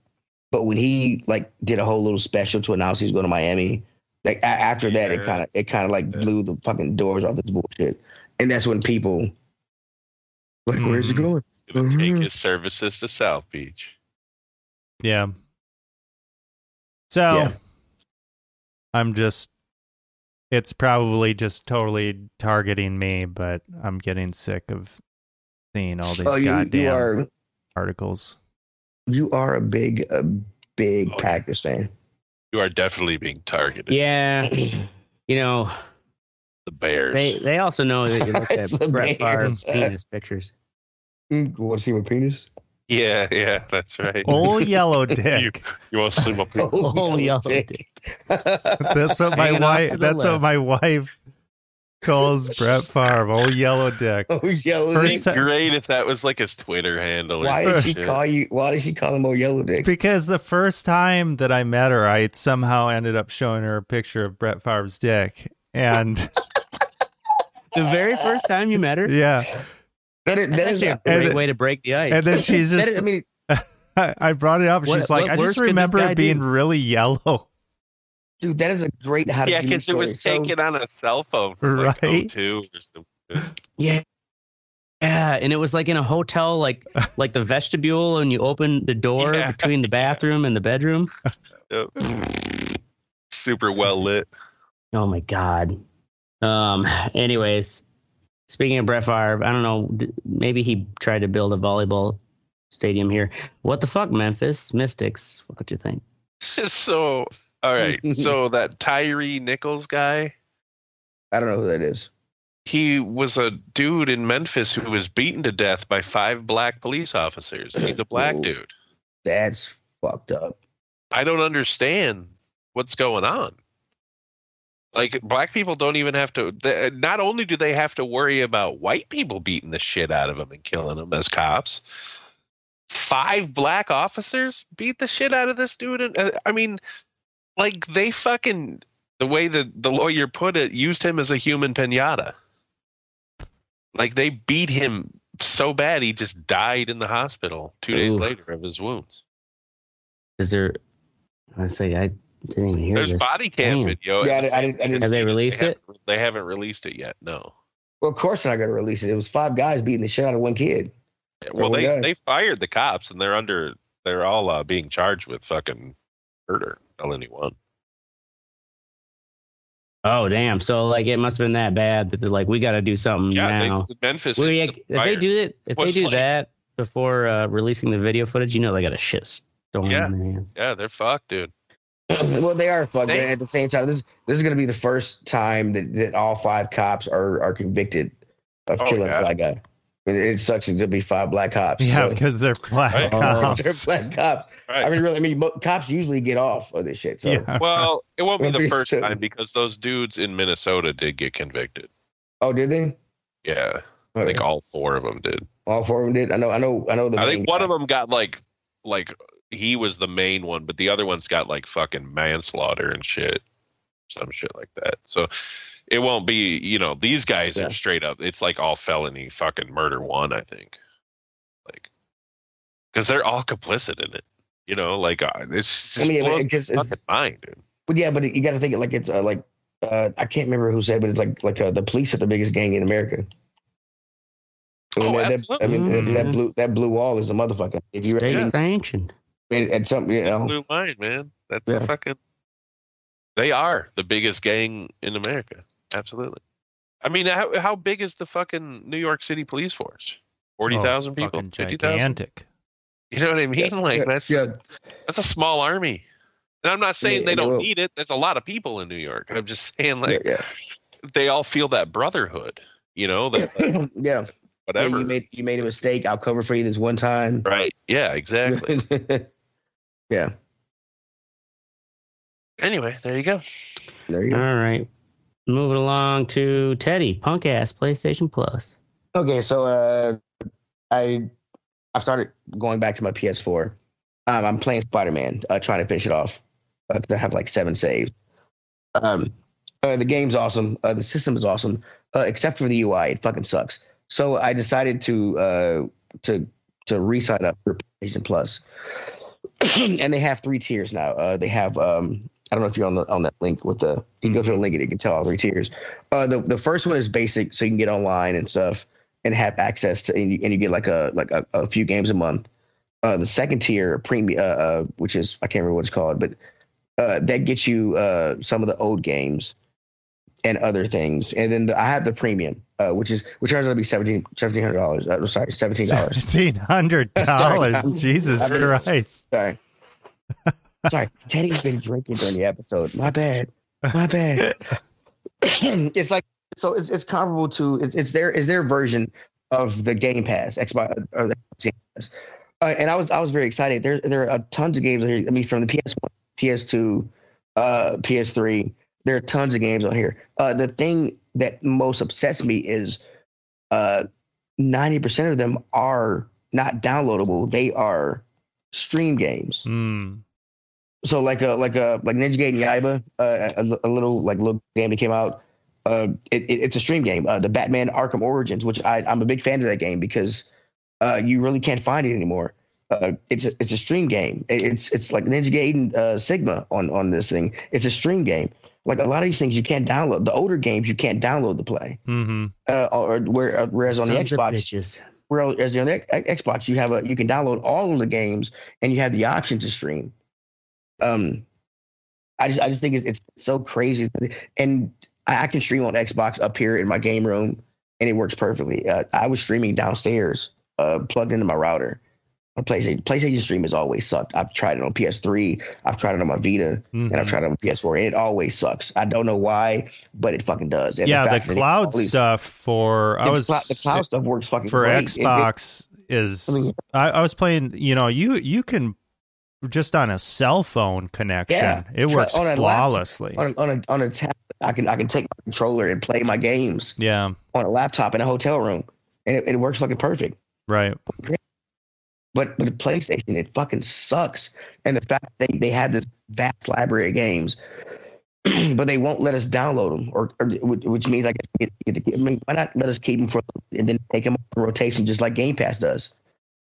Speaker 3: But when he like did a whole little special to announce he was going to Miami, like a- after that, it kind of it kind of like
Speaker 2: Yeah.
Speaker 3: blew the fucking doors off this bullshit. And that's when people like, mm-hmm. where's he going?
Speaker 2: Gonna take
Speaker 3: mm-hmm.
Speaker 2: his services to South Beach.
Speaker 4: yeah. So
Speaker 3: Yeah.
Speaker 4: I'm just it's probably just totally targeting me, but I'm getting sick of seeing all these
Speaker 3: Oh, you,
Speaker 4: goddamn
Speaker 3: you are
Speaker 4: articles.
Speaker 3: you are a big a big
Speaker 2: Oh, yeah.
Speaker 3: Packers fan.
Speaker 2: You are definitely being targeted.
Speaker 1: Yeah, you know
Speaker 2: The Bears.
Speaker 1: they they also know that you look at Brett Favre's penis pictures.
Speaker 3: Want to see my penis?
Speaker 2: yeah, yeah, that's right.
Speaker 4: Old yellow
Speaker 2: you,
Speaker 4: dick.
Speaker 2: you want to see my pe-
Speaker 1: Oh, yellow
Speaker 3: dick.
Speaker 1: dick.
Speaker 4: That's what my wife.
Speaker 1: to the
Speaker 4: That's what my wife calls Brett Favre. Old yellow dick.
Speaker 3: oh, yellow
Speaker 4: First
Speaker 3: dick.
Speaker 4: ti-
Speaker 2: Great if that was like his Twitter handle.
Speaker 3: Why
Speaker 2: some
Speaker 3: did she
Speaker 2: shit.
Speaker 3: call you? Why did she call him old yellow dick?
Speaker 4: Because the first time that I met her, I somehow ended up showing her a picture of Brett Favre's dick, and
Speaker 1: The very first time you met her,
Speaker 4: yeah,
Speaker 3: That is, that
Speaker 1: that's
Speaker 3: is
Speaker 1: a great
Speaker 4: it-
Speaker 1: way to break the ice.
Speaker 4: and then she's just,
Speaker 3: is, I mean,
Speaker 4: I, I brought it up.
Speaker 1: What-
Speaker 4: She's like, I just remember it being
Speaker 1: do?
Speaker 4: really yellow.
Speaker 3: Dude, that is a great how to
Speaker 2: Yeah, because it was
Speaker 3: story. So-
Speaker 2: taken on a cell phone from like
Speaker 4: Right.
Speaker 2: 02 or something.
Speaker 1: Yeah. Yeah, and it was like in a hotel, like like the vestibule, and you open the door
Speaker 2: Yeah.
Speaker 1: between the bathroom and the bedroom.
Speaker 2: Yep. Super well lit.
Speaker 1: Oh my god. Um. Anyways, speaking of Brett Favre, I don't know. Maybe he tried to build a volleyball stadium here. What the fuck, Memphis Mystics? What do you think?
Speaker 2: So, all right. So that Tyre Nichols guy,
Speaker 3: I don't know who that is.
Speaker 2: he was a dude in Memphis who was beaten to death by five black police officers. He's a black
Speaker 3: Whoa.
Speaker 2: dude.
Speaker 3: That's fucked up.
Speaker 2: I don't understand what's going on. Like black people don't even have to. they- Not only do they have to worry about white people beating the shit out of them and killing them as cops, five black officers beat the shit out of this dude. And uh, I mean, like they fucking the way that the lawyer put it used him as a human pinata. Like they beat him so bad he just died in the hospital two days later of his wounds.
Speaker 1: Is there? I say I didn't even hear
Speaker 2: There's
Speaker 1: this.
Speaker 2: body cam
Speaker 1: Damn.
Speaker 2: video.
Speaker 3: Yeah, I didn't- I didn't- I didn't
Speaker 1: Have they released
Speaker 2: they
Speaker 1: it?
Speaker 2: Haven't, they haven't released it yet. No.
Speaker 3: Well, of course they're not going to release it. It was five guys beating the shit out of one kid.
Speaker 2: Well,
Speaker 3: one
Speaker 2: they
Speaker 3: guy.
Speaker 2: they fired the cops and they're under. They're all uh, being charged with fucking murder, felony one.
Speaker 1: Oh damn! So like it must have been that bad that they're like we got to do something
Speaker 2: Yeah,
Speaker 1: now.
Speaker 2: they, Memphis.
Speaker 1: Well, yeah, if they do it, if they do
Speaker 2: like-
Speaker 1: that before uh, releasing the video footage, you know they got a shit storm
Speaker 2: Yeah.
Speaker 1: in their hands.
Speaker 2: yeah, they're fucked, dude.
Speaker 3: well, they are fucked.
Speaker 2: They-
Speaker 3: At the same time, this this is going to be the first time that, that all five cops are are convicted of
Speaker 2: Oh,
Speaker 3: killing
Speaker 2: yeah.
Speaker 3: a black guy. It, it sucks to be five black cops.
Speaker 4: Yeah,
Speaker 3: so-
Speaker 4: because they're black
Speaker 2: Right.
Speaker 3: Oh, they're
Speaker 4: cops.
Speaker 3: black cops.
Speaker 2: Right.
Speaker 3: I mean, really, I mean, mo- cops usually get off of this shit. So
Speaker 4: Yeah.
Speaker 2: well, it won't be the first
Speaker 3: too.
Speaker 2: time because those dudes in Minnesota did get convicted.
Speaker 3: oh, did they?
Speaker 2: Yeah, I
Speaker 3: Okay.
Speaker 2: think all four of them did.
Speaker 3: all four of them did. I know. I know. I know. The
Speaker 2: I think one
Speaker 3: guy.
Speaker 2: of them got like like he was the main one, but the other one's got like fucking manslaughter and shit, some shit like that. So it won't be, you know, these guys
Speaker 3: Yeah.
Speaker 2: are straight up. It's like all felony fucking murder one, I think, like because they're all complicit in it. You know, like uh, it's
Speaker 3: I mean,
Speaker 2: blows
Speaker 3: because
Speaker 2: my fucking mind, dude.
Speaker 3: But yeah, but you got to think it like it's uh, like uh, I can't remember who said, but it's like like uh, the police are the biggest gang in America. I mean,
Speaker 2: Oh,
Speaker 3: that, that, I mean that,
Speaker 1: absolutely.
Speaker 3: that blue that blue wall is a motherfucker. If you
Speaker 1: State
Speaker 3: reckon
Speaker 1: sanctioned.
Speaker 3: and, and something, you know,
Speaker 2: Blue line, man. That's
Speaker 3: Yeah.
Speaker 2: a fucking. They are the biggest gang in America. Absolutely. I mean, how how big is the fucking New York City police force? Forty thousand
Speaker 4: Oh,
Speaker 2: people,
Speaker 4: fucking
Speaker 2: fifty thousand.
Speaker 4: gigantic.
Speaker 2: You know what I mean? like
Speaker 3: yeah,
Speaker 2: that's
Speaker 3: yeah,
Speaker 2: that's a small army. And I'm not saying
Speaker 3: Yeah,
Speaker 2: they don't
Speaker 3: well-
Speaker 2: need it. There's a lot of people in New York. I'm just saying like
Speaker 3: yeah.
Speaker 2: they all feel that brotherhood. You know that like,
Speaker 3: yeah. Yeah,
Speaker 2: whatever.
Speaker 3: you made you made a mistake. I'll cover for you this one time.
Speaker 2: right? Yeah, exactly.
Speaker 3: yeah,
Speaker 2: anyway, there you go.
Speaker 3: there you go.
Speaker 1: right. Moving along to Teddy, punk ass PlayStation Plus.
Speaker 3: Okay, so uh, I I started going back to my PS4. Um, I'm playing Spider Man, uh, trying to finish it off. Uh, I have like seven saves. Um, uh, the game's awesome. Uh, the system is awesome, uh, except for the UI. It fucking sucks. So I decided to uh, to to re-sign up for PlayStation Plus, and they have three tiers now. Uh, they have um, I don't know if you're on the on that link with the you can go to the link and you can tell all three tiers. Uh, the the first one is basic, so you can get online and stuff and have access to and you, and you get like a like a, a few games a month. Uh, the second tier, premium, uh, uh, which is I can't remember what it's called, but uh, that gets you uh, some of the old games and other things. And then the, I have the premium, uh, which is which turns out to be seventeen seventeen hundred dollars. Uh, sorry, seventeen dollars.
Speaker 4: Seventeen hundred dollars. Jesus
Speaker 3: I'm-
Speaker 4: Christ.
Speaker 3: Sorry. Sorry. Teddy's been drinking during the episode. My bad. My bad. it's like so it's it's comparable to it's it's their is their version of the Game Pass, Xbox or the Game Pass. Uh, and I was I was very excited. There there are tons of games here. I mean from the PS1, PS2, uh, PS3. There are tons of games on here. Uh, the thing that most upsets me is uh, 90% of them are not downloadable. They are stream games.
Speaker 4: Hmm.
Speaker 3: So like a like a like Ninja Gaiden Yaiba, uh, a, a little like little game that came out. Uh, it, it- it's a stream game. Uh, the Batman Arkham Origins, which I I'm a big fan of that game because uh, you really can't find it anymore. Uh, it's a it's a stream game. It- it's it's like Ninja Gaiden uh, Sigma on on this thing. It's a stream game. Like a lot of these things you can't download. The older games you can't download the play.
Speaker 4: Mm-hmm.
Speaker 3: Uh, or where uh, whereas on the
Speaker 1: Sons of
Speaker 3: Xbox,
Speaker 1: bitches.
Speaker 3: whereas on the X- Xbox you have a you can download all of the games and you have the option to stream. Um, I just I just think it's, it's so crazy, and I, I can stream on Xbox up here in my game room, and it works perfectly. Uh, I was streaming downstairs, uh, plugged into my router. My PlayStation PlayStation stream has always sucked. I've tried it on PS3, I've tried it on my Vita, and
Speaker 4: Mm-hmm.
Speaker 3: I've tried it on PS4, and it always sucks. I don't know why, but it fucking does. And
Speaker 4: Yeah, the
Speaker 3: it
Speaker 4: cloud stuff for I was
Speaker 3: the cloud stuff works fucking
Speaker 4: for
Speaker 3: great. It- it-
Speaker 4: Xbox is
Speaker 3: I,
Speaker 4: I was playing. You know, you you can just on a cell phone connection.
Speaker 3: Yeah,
Speaker 4: it works
Speaker 3: on a laptop-
Speaker 4: flawlessly.
Speaker 3: on a, on a on a tablet, I can I can take my controller and play my games
Speaker 4: yeah,
Speaker 3: on a laptop in a hotel room, and it, it works fucking perfect.
Speaker 4: right.
Speaker 3: But but the PlayStation, it fucking sucks. And the fact that they, they have this vast library of games, but they won't let us download them, or, or which means I guess get, get the, I mean, why not let us keep them for and then take them on rotation just like Game Pass does?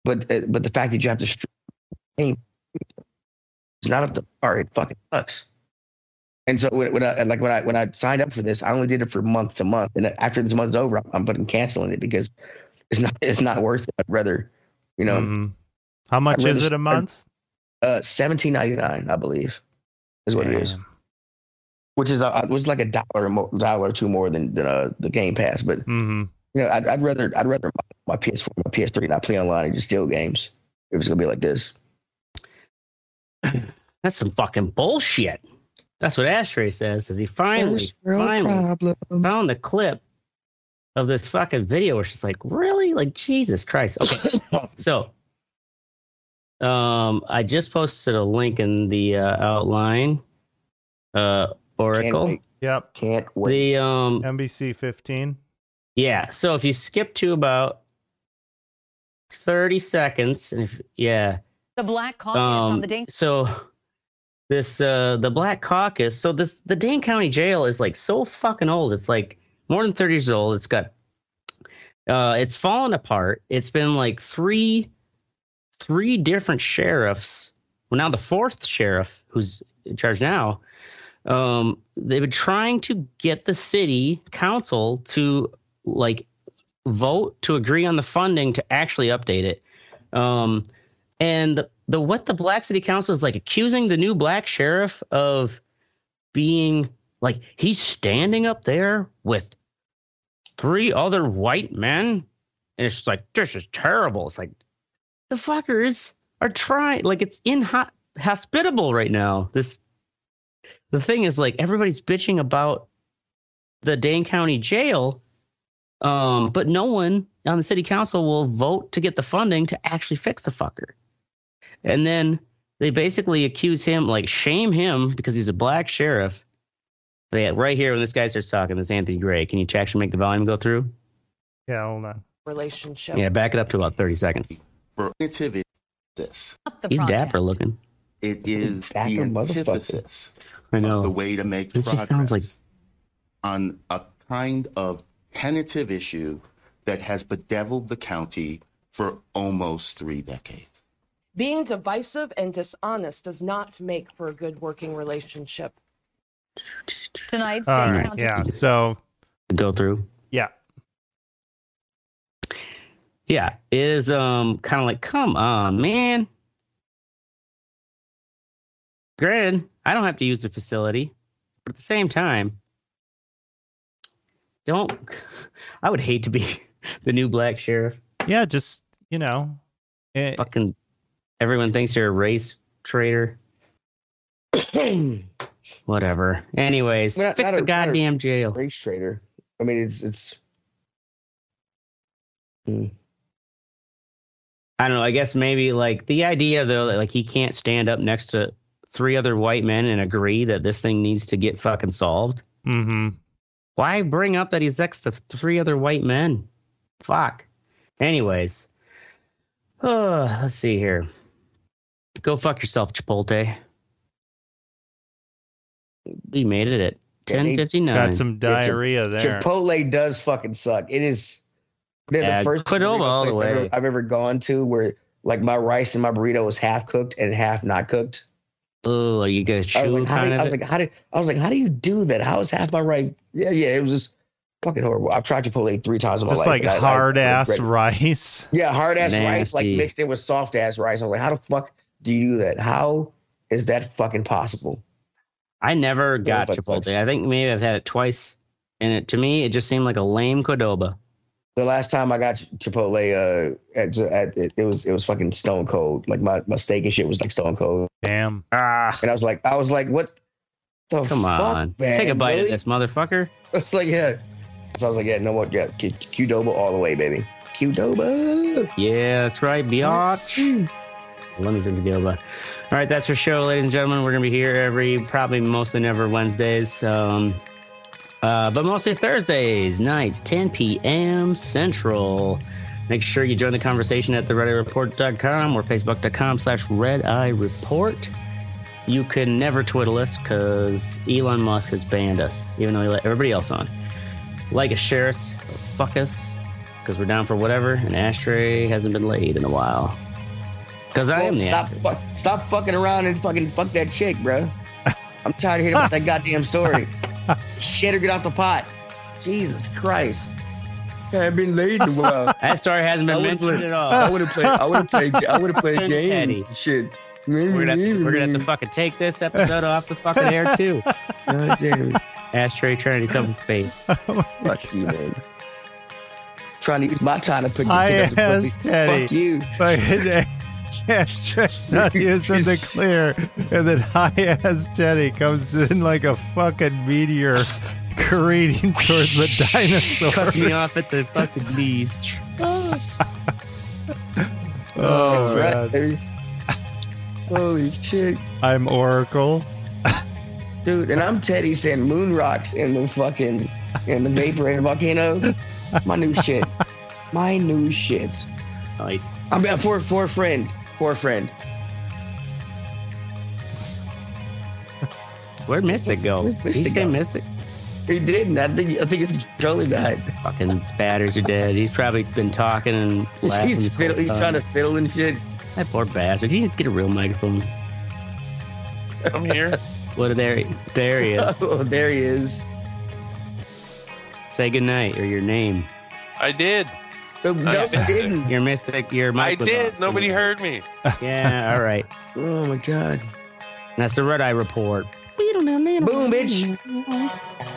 Speaker 3: But uh, but the fact that you have to stream it's not up to par. It fucking sucks. And so when, when I like when I when I signed up for this, I only did it for month to month, and after this month is over, I'm, I'm fucking canceling it because it's not it's not worth it. I'd rather, you know,
Speaker 4: Mhm. How much is it a month?
Speaker 3: uh, seventeen ninety nine, I believe, is what it is. Which is uh, which is like a dollar mo- dollar or two more than than uh, the Game Pass. But
Speaker 4: Mhm.
Speaker 3: you know, I'd, I'd rather I'd rather my, my PS4, my PS3, not play online and just steal games. If it's gonna be like this,
Speaker 1: That's some fucking bullshit. That's what Ashtray says. As he finally,
Speaker 3: First
Speaker 1: finally
Speaker 3: problem.
Speaker 1: found the clip of this fucking video where she's like, really? Like, Jesus Christ. Okay. so, um, I just posted a link in the uh, outline. Uh,
Speaker 3: Can't
Speaker 1: Oracle.
Speaker 4: Yep.
Speaker 3: Can't wait.
Speaker 1: The, um,
Speaker 4: NBC 15.
Speaker 1: yeah. So if you skip to about 30 seconds, and if, yeah.
Speaker 5: The Black Caucus on
Speaker 1: Um,
Speaker 5: the Dane
Speaker 1: so this uh the Black Caucus. So this the Dane County Jail is like so fucking old. It's like more than thirty years old. It's got uh it's fallen apart. It's been like three three different sheriffs. Well, now the fourth sheriff who's in charge now. Um, they've been trying to get the city council to like vote to agree on the funding to actually update it. Um, and the, what the black city council is like accusing the new black sheriff of being like he's standing up there with three other white men. And it's just like this is terrible. It's like the fuckers are trying like it's inhospitable right now. This the thing is like everybody's bitching about the dane county jail um, but no one on the city council will vote to get the funding to actually fix the fucker and then they basically accuse him, like shame him because he's a black sheriff. But yeah, right here when this guy starts talking, this Anthony Gray. Can you actually make the volume go through?
Speaker 4: Yeah, hold on.
Speaker 6: relationship.
Speaker 1: Yeah, back it up to about 30 seconds.
Speaker 7: for nativity. This
Speaker 1: He's
Speaker 5: project.
Speaker 1: dapper looking.
Speaker 7: it is the antithesis
Speaker 1: I
Speaker 7: of the way to make
Speaker 1: It just
Speaker 7: progress
Speaker 1: sounds like-
Speaker 7: on a kind of tentative issue that has bedeviled the county for almost three decades.
Speaker 6: Being divisive and dishonest does not make for a good working relationship.
Speaker 5: Tonight's
Speaker 4: All
Speaker 5: Dane
Speaker 4: right.
Speaker 5: County.
Speaker 4: Yeah. So,
Speaker 1: Go through.
Speaker 4: yeah.
Speaker 1: Yeah, it is um kind of like, come on, man. Granted, I don't have to use the facility, but at the same time, don't. I would hate to be the new black sheriff.
Speaker 4: Yeah, just, you know. eh,
Speaker 1: Fucking everyone thinks you're a race traitor. Whatever. Anyways,
Speaker 3: Not-
Speaker 1: fix
Speaker 3: not
Speaker 1: the
Speaker 3: a-
Speaker 1: goddamn jail.
Speaker 3: race traitor. I mean, it's it's. Hmm.
Speaker 1: I don't know. I guess maybe like the idea though, that like he can't stand up next to three other white men and agree that this thing needs to get fucking solved.
Speaker 4: Mm-hmm.
Speaker 1: Why bring up that he's next to three other white men? Fuck. Anyways, oh, let's see here. Go fuck yourself, Chipotle. We made it at
Speaker 3: Yeah,
Speaker 1: ten
Speaker 3: they
Speaker 1: fifty nine.
Speaker 4: Got some diarrhea there.
Speaker 3: Chipotle does fucking suck. It is. They're
Speaker 1: Yeah,
Speaker 3: the first
Speaker 1: Qdoba
Speaker 3: burrito
Speaker 1: all the
Speaker 3: place I've ever,
Speaker 1: way.
Speaker 3: I've ever gone to where like my rice and my burrito was half cooked and half not cooked.
Speaker 1: Oh, are you guys
Speaker 3: I was
Speaker 1: chew
Speaker 3: like, how do,
Speaker 1: kind
Speaker 3: I was like, how do I was like, how do you do that? How is half my rice? Yeah, yeah, it was just fucking horrible. I've tried Chipotle three times in my
Speaker 4: Just
Speaker 3: life.
Speaker 4: like
Speaker 3: and I- I-
Speaker 4: hard
Speaker 3: I
Speaker 4: ass
Speaker 3: regret it.
Speaker 4: rice.
Speaker 3: Yeah, hard ass rice like mixed in with soft ass rice. I was like, how the fuck do you do that? How is that fucking possible?
Speaker 1: I never got
Speaker 3: fuck
Speaker 1: Chipotle.
Speaker 3: sucks.
Speaker 1: I think maybe I've had it twice, and it to me it just seemed like a lame Qdoba.
Speaker 3: The last time I got Chipotle, uh, at, at it, it was it was fucking stone cold. Like my, my steak and shit was like stone cold,
Speaker 4: Damn.
Speaker 1: Ah,
Speaker 3: and I was like, I was like, what the
Speaker 1: come
Speaker 3: fuck,
Speaker 1: on,
Speaker 3: man?
Speaker 1: take a bite
Speaker 3: Really?
Speaker 1: of this motherfucker.
Speaker 3: I was like, yeah. So I was like, yeah, no more, yeah, Q- Qdoba all the way, baby. Qdoba.
Speaker 1: Yeah, that's right, biatch. Lemons and Qdoba. All right, that's our show, ladies and gentlemen. We're gonna be here every, probably mostly never Wednesdays, um, uh, but mostly Thursdays nights, 10 p.m. Central. Make sure you join the conversation at theredeyereport.com or facebook.com slash red eye report. You can never twiddle us because Elon Musk has banned us, even though he let everybody else on. Like us, share us, fuck us, because we're down for whatever, and Ashtray hasn't been laid in a while. Because I am the
Speaker 3: stop,
Speaker 1: Ashtray.
Speaker 3: fuck, stop fucking around and fucking fuck that chick, bro. I'm tired of hearing about that goddamn story. Shit or get off the pot. Jesus Christ. I've been late in a while.
Speaker 1: That story hasn't been
Speaker 3: would've
Speaker 1: mentioned at all.
Speaker 3: I would have played. I would have played. I would have played games.
Speaker 1: Eddie.
Speaker 3: and Shit.
Speaker 1: We're gonna, have to, we're gonna have to mm-hmm. fucking take this episode off the fucking air too.
Speaker 3: God damn it.
Speaker 1: Ashtray trying to come faith.
Speaker 3: Fuck you, man. Trying to use my time to pick, pick
Speaker 4: I
Speaker 3: up the pussy.
Speaker 4: asked Teddy.
Speaker 3: Fuck you.
Speaker 4: Fucking Hashtag not the clear, and then high ass Teddy comes in like a fucking meteor careening towards the dinosaur.
Speaker 1: Cuts me off at the fucking knees.
Speaker 4: Oh,
Speaker 3: Right.
Speaker 4: man.
Speaker 3: Holy shit.
Speaker 4: I'm Oracle.
Speaker 3: Dude, and I'm Teddy saying moon rocks in the fucking in the vapor in the volcano. My new shit. My new shit.
Speaker 1: Nice.
Speaker 3: I'm uh, for for a friend. For a friend.
Speaker 1: Where'd Mystic go?
Speaker 3: Where's Mystic
Speaker 1: He's getting
Speaker 3: go?
Speaker 1: Mystic.
Speaker 3: He didn't. I think I think his controller died.
Speaker 1: Fucking batters are dead. He's probably been talking and laughing.
Speaker 3: He's
Speaker 1: this
Speaker 3: fiddle, he's trying to fiddle and shit.
Speaker 1: That poor bastard. He needs to get a real microphone.
Speaker 2: I'm here.
Speaker 1: What? There, there he is.
Speaker 3: Oh, there he is.
Speaker 1: Say goodnight or your name.
Speaker 2: I did.
Speaker 3: No, oh, no,
Speaker 2: I-
Speaker 3: didn't.
Speaker 1: Your mystic. Your mic
Speaker 2: I
Speaker 1: was
Speaker 2: did.
Speaker 1: off, so-
Speaker 2: Nobody heard me.
Speaker 1: Yeah. All right.
Speaker 3: Oh my god.
Speaker 1: That's the red eye report.
Speaker 3: Boom, bitch.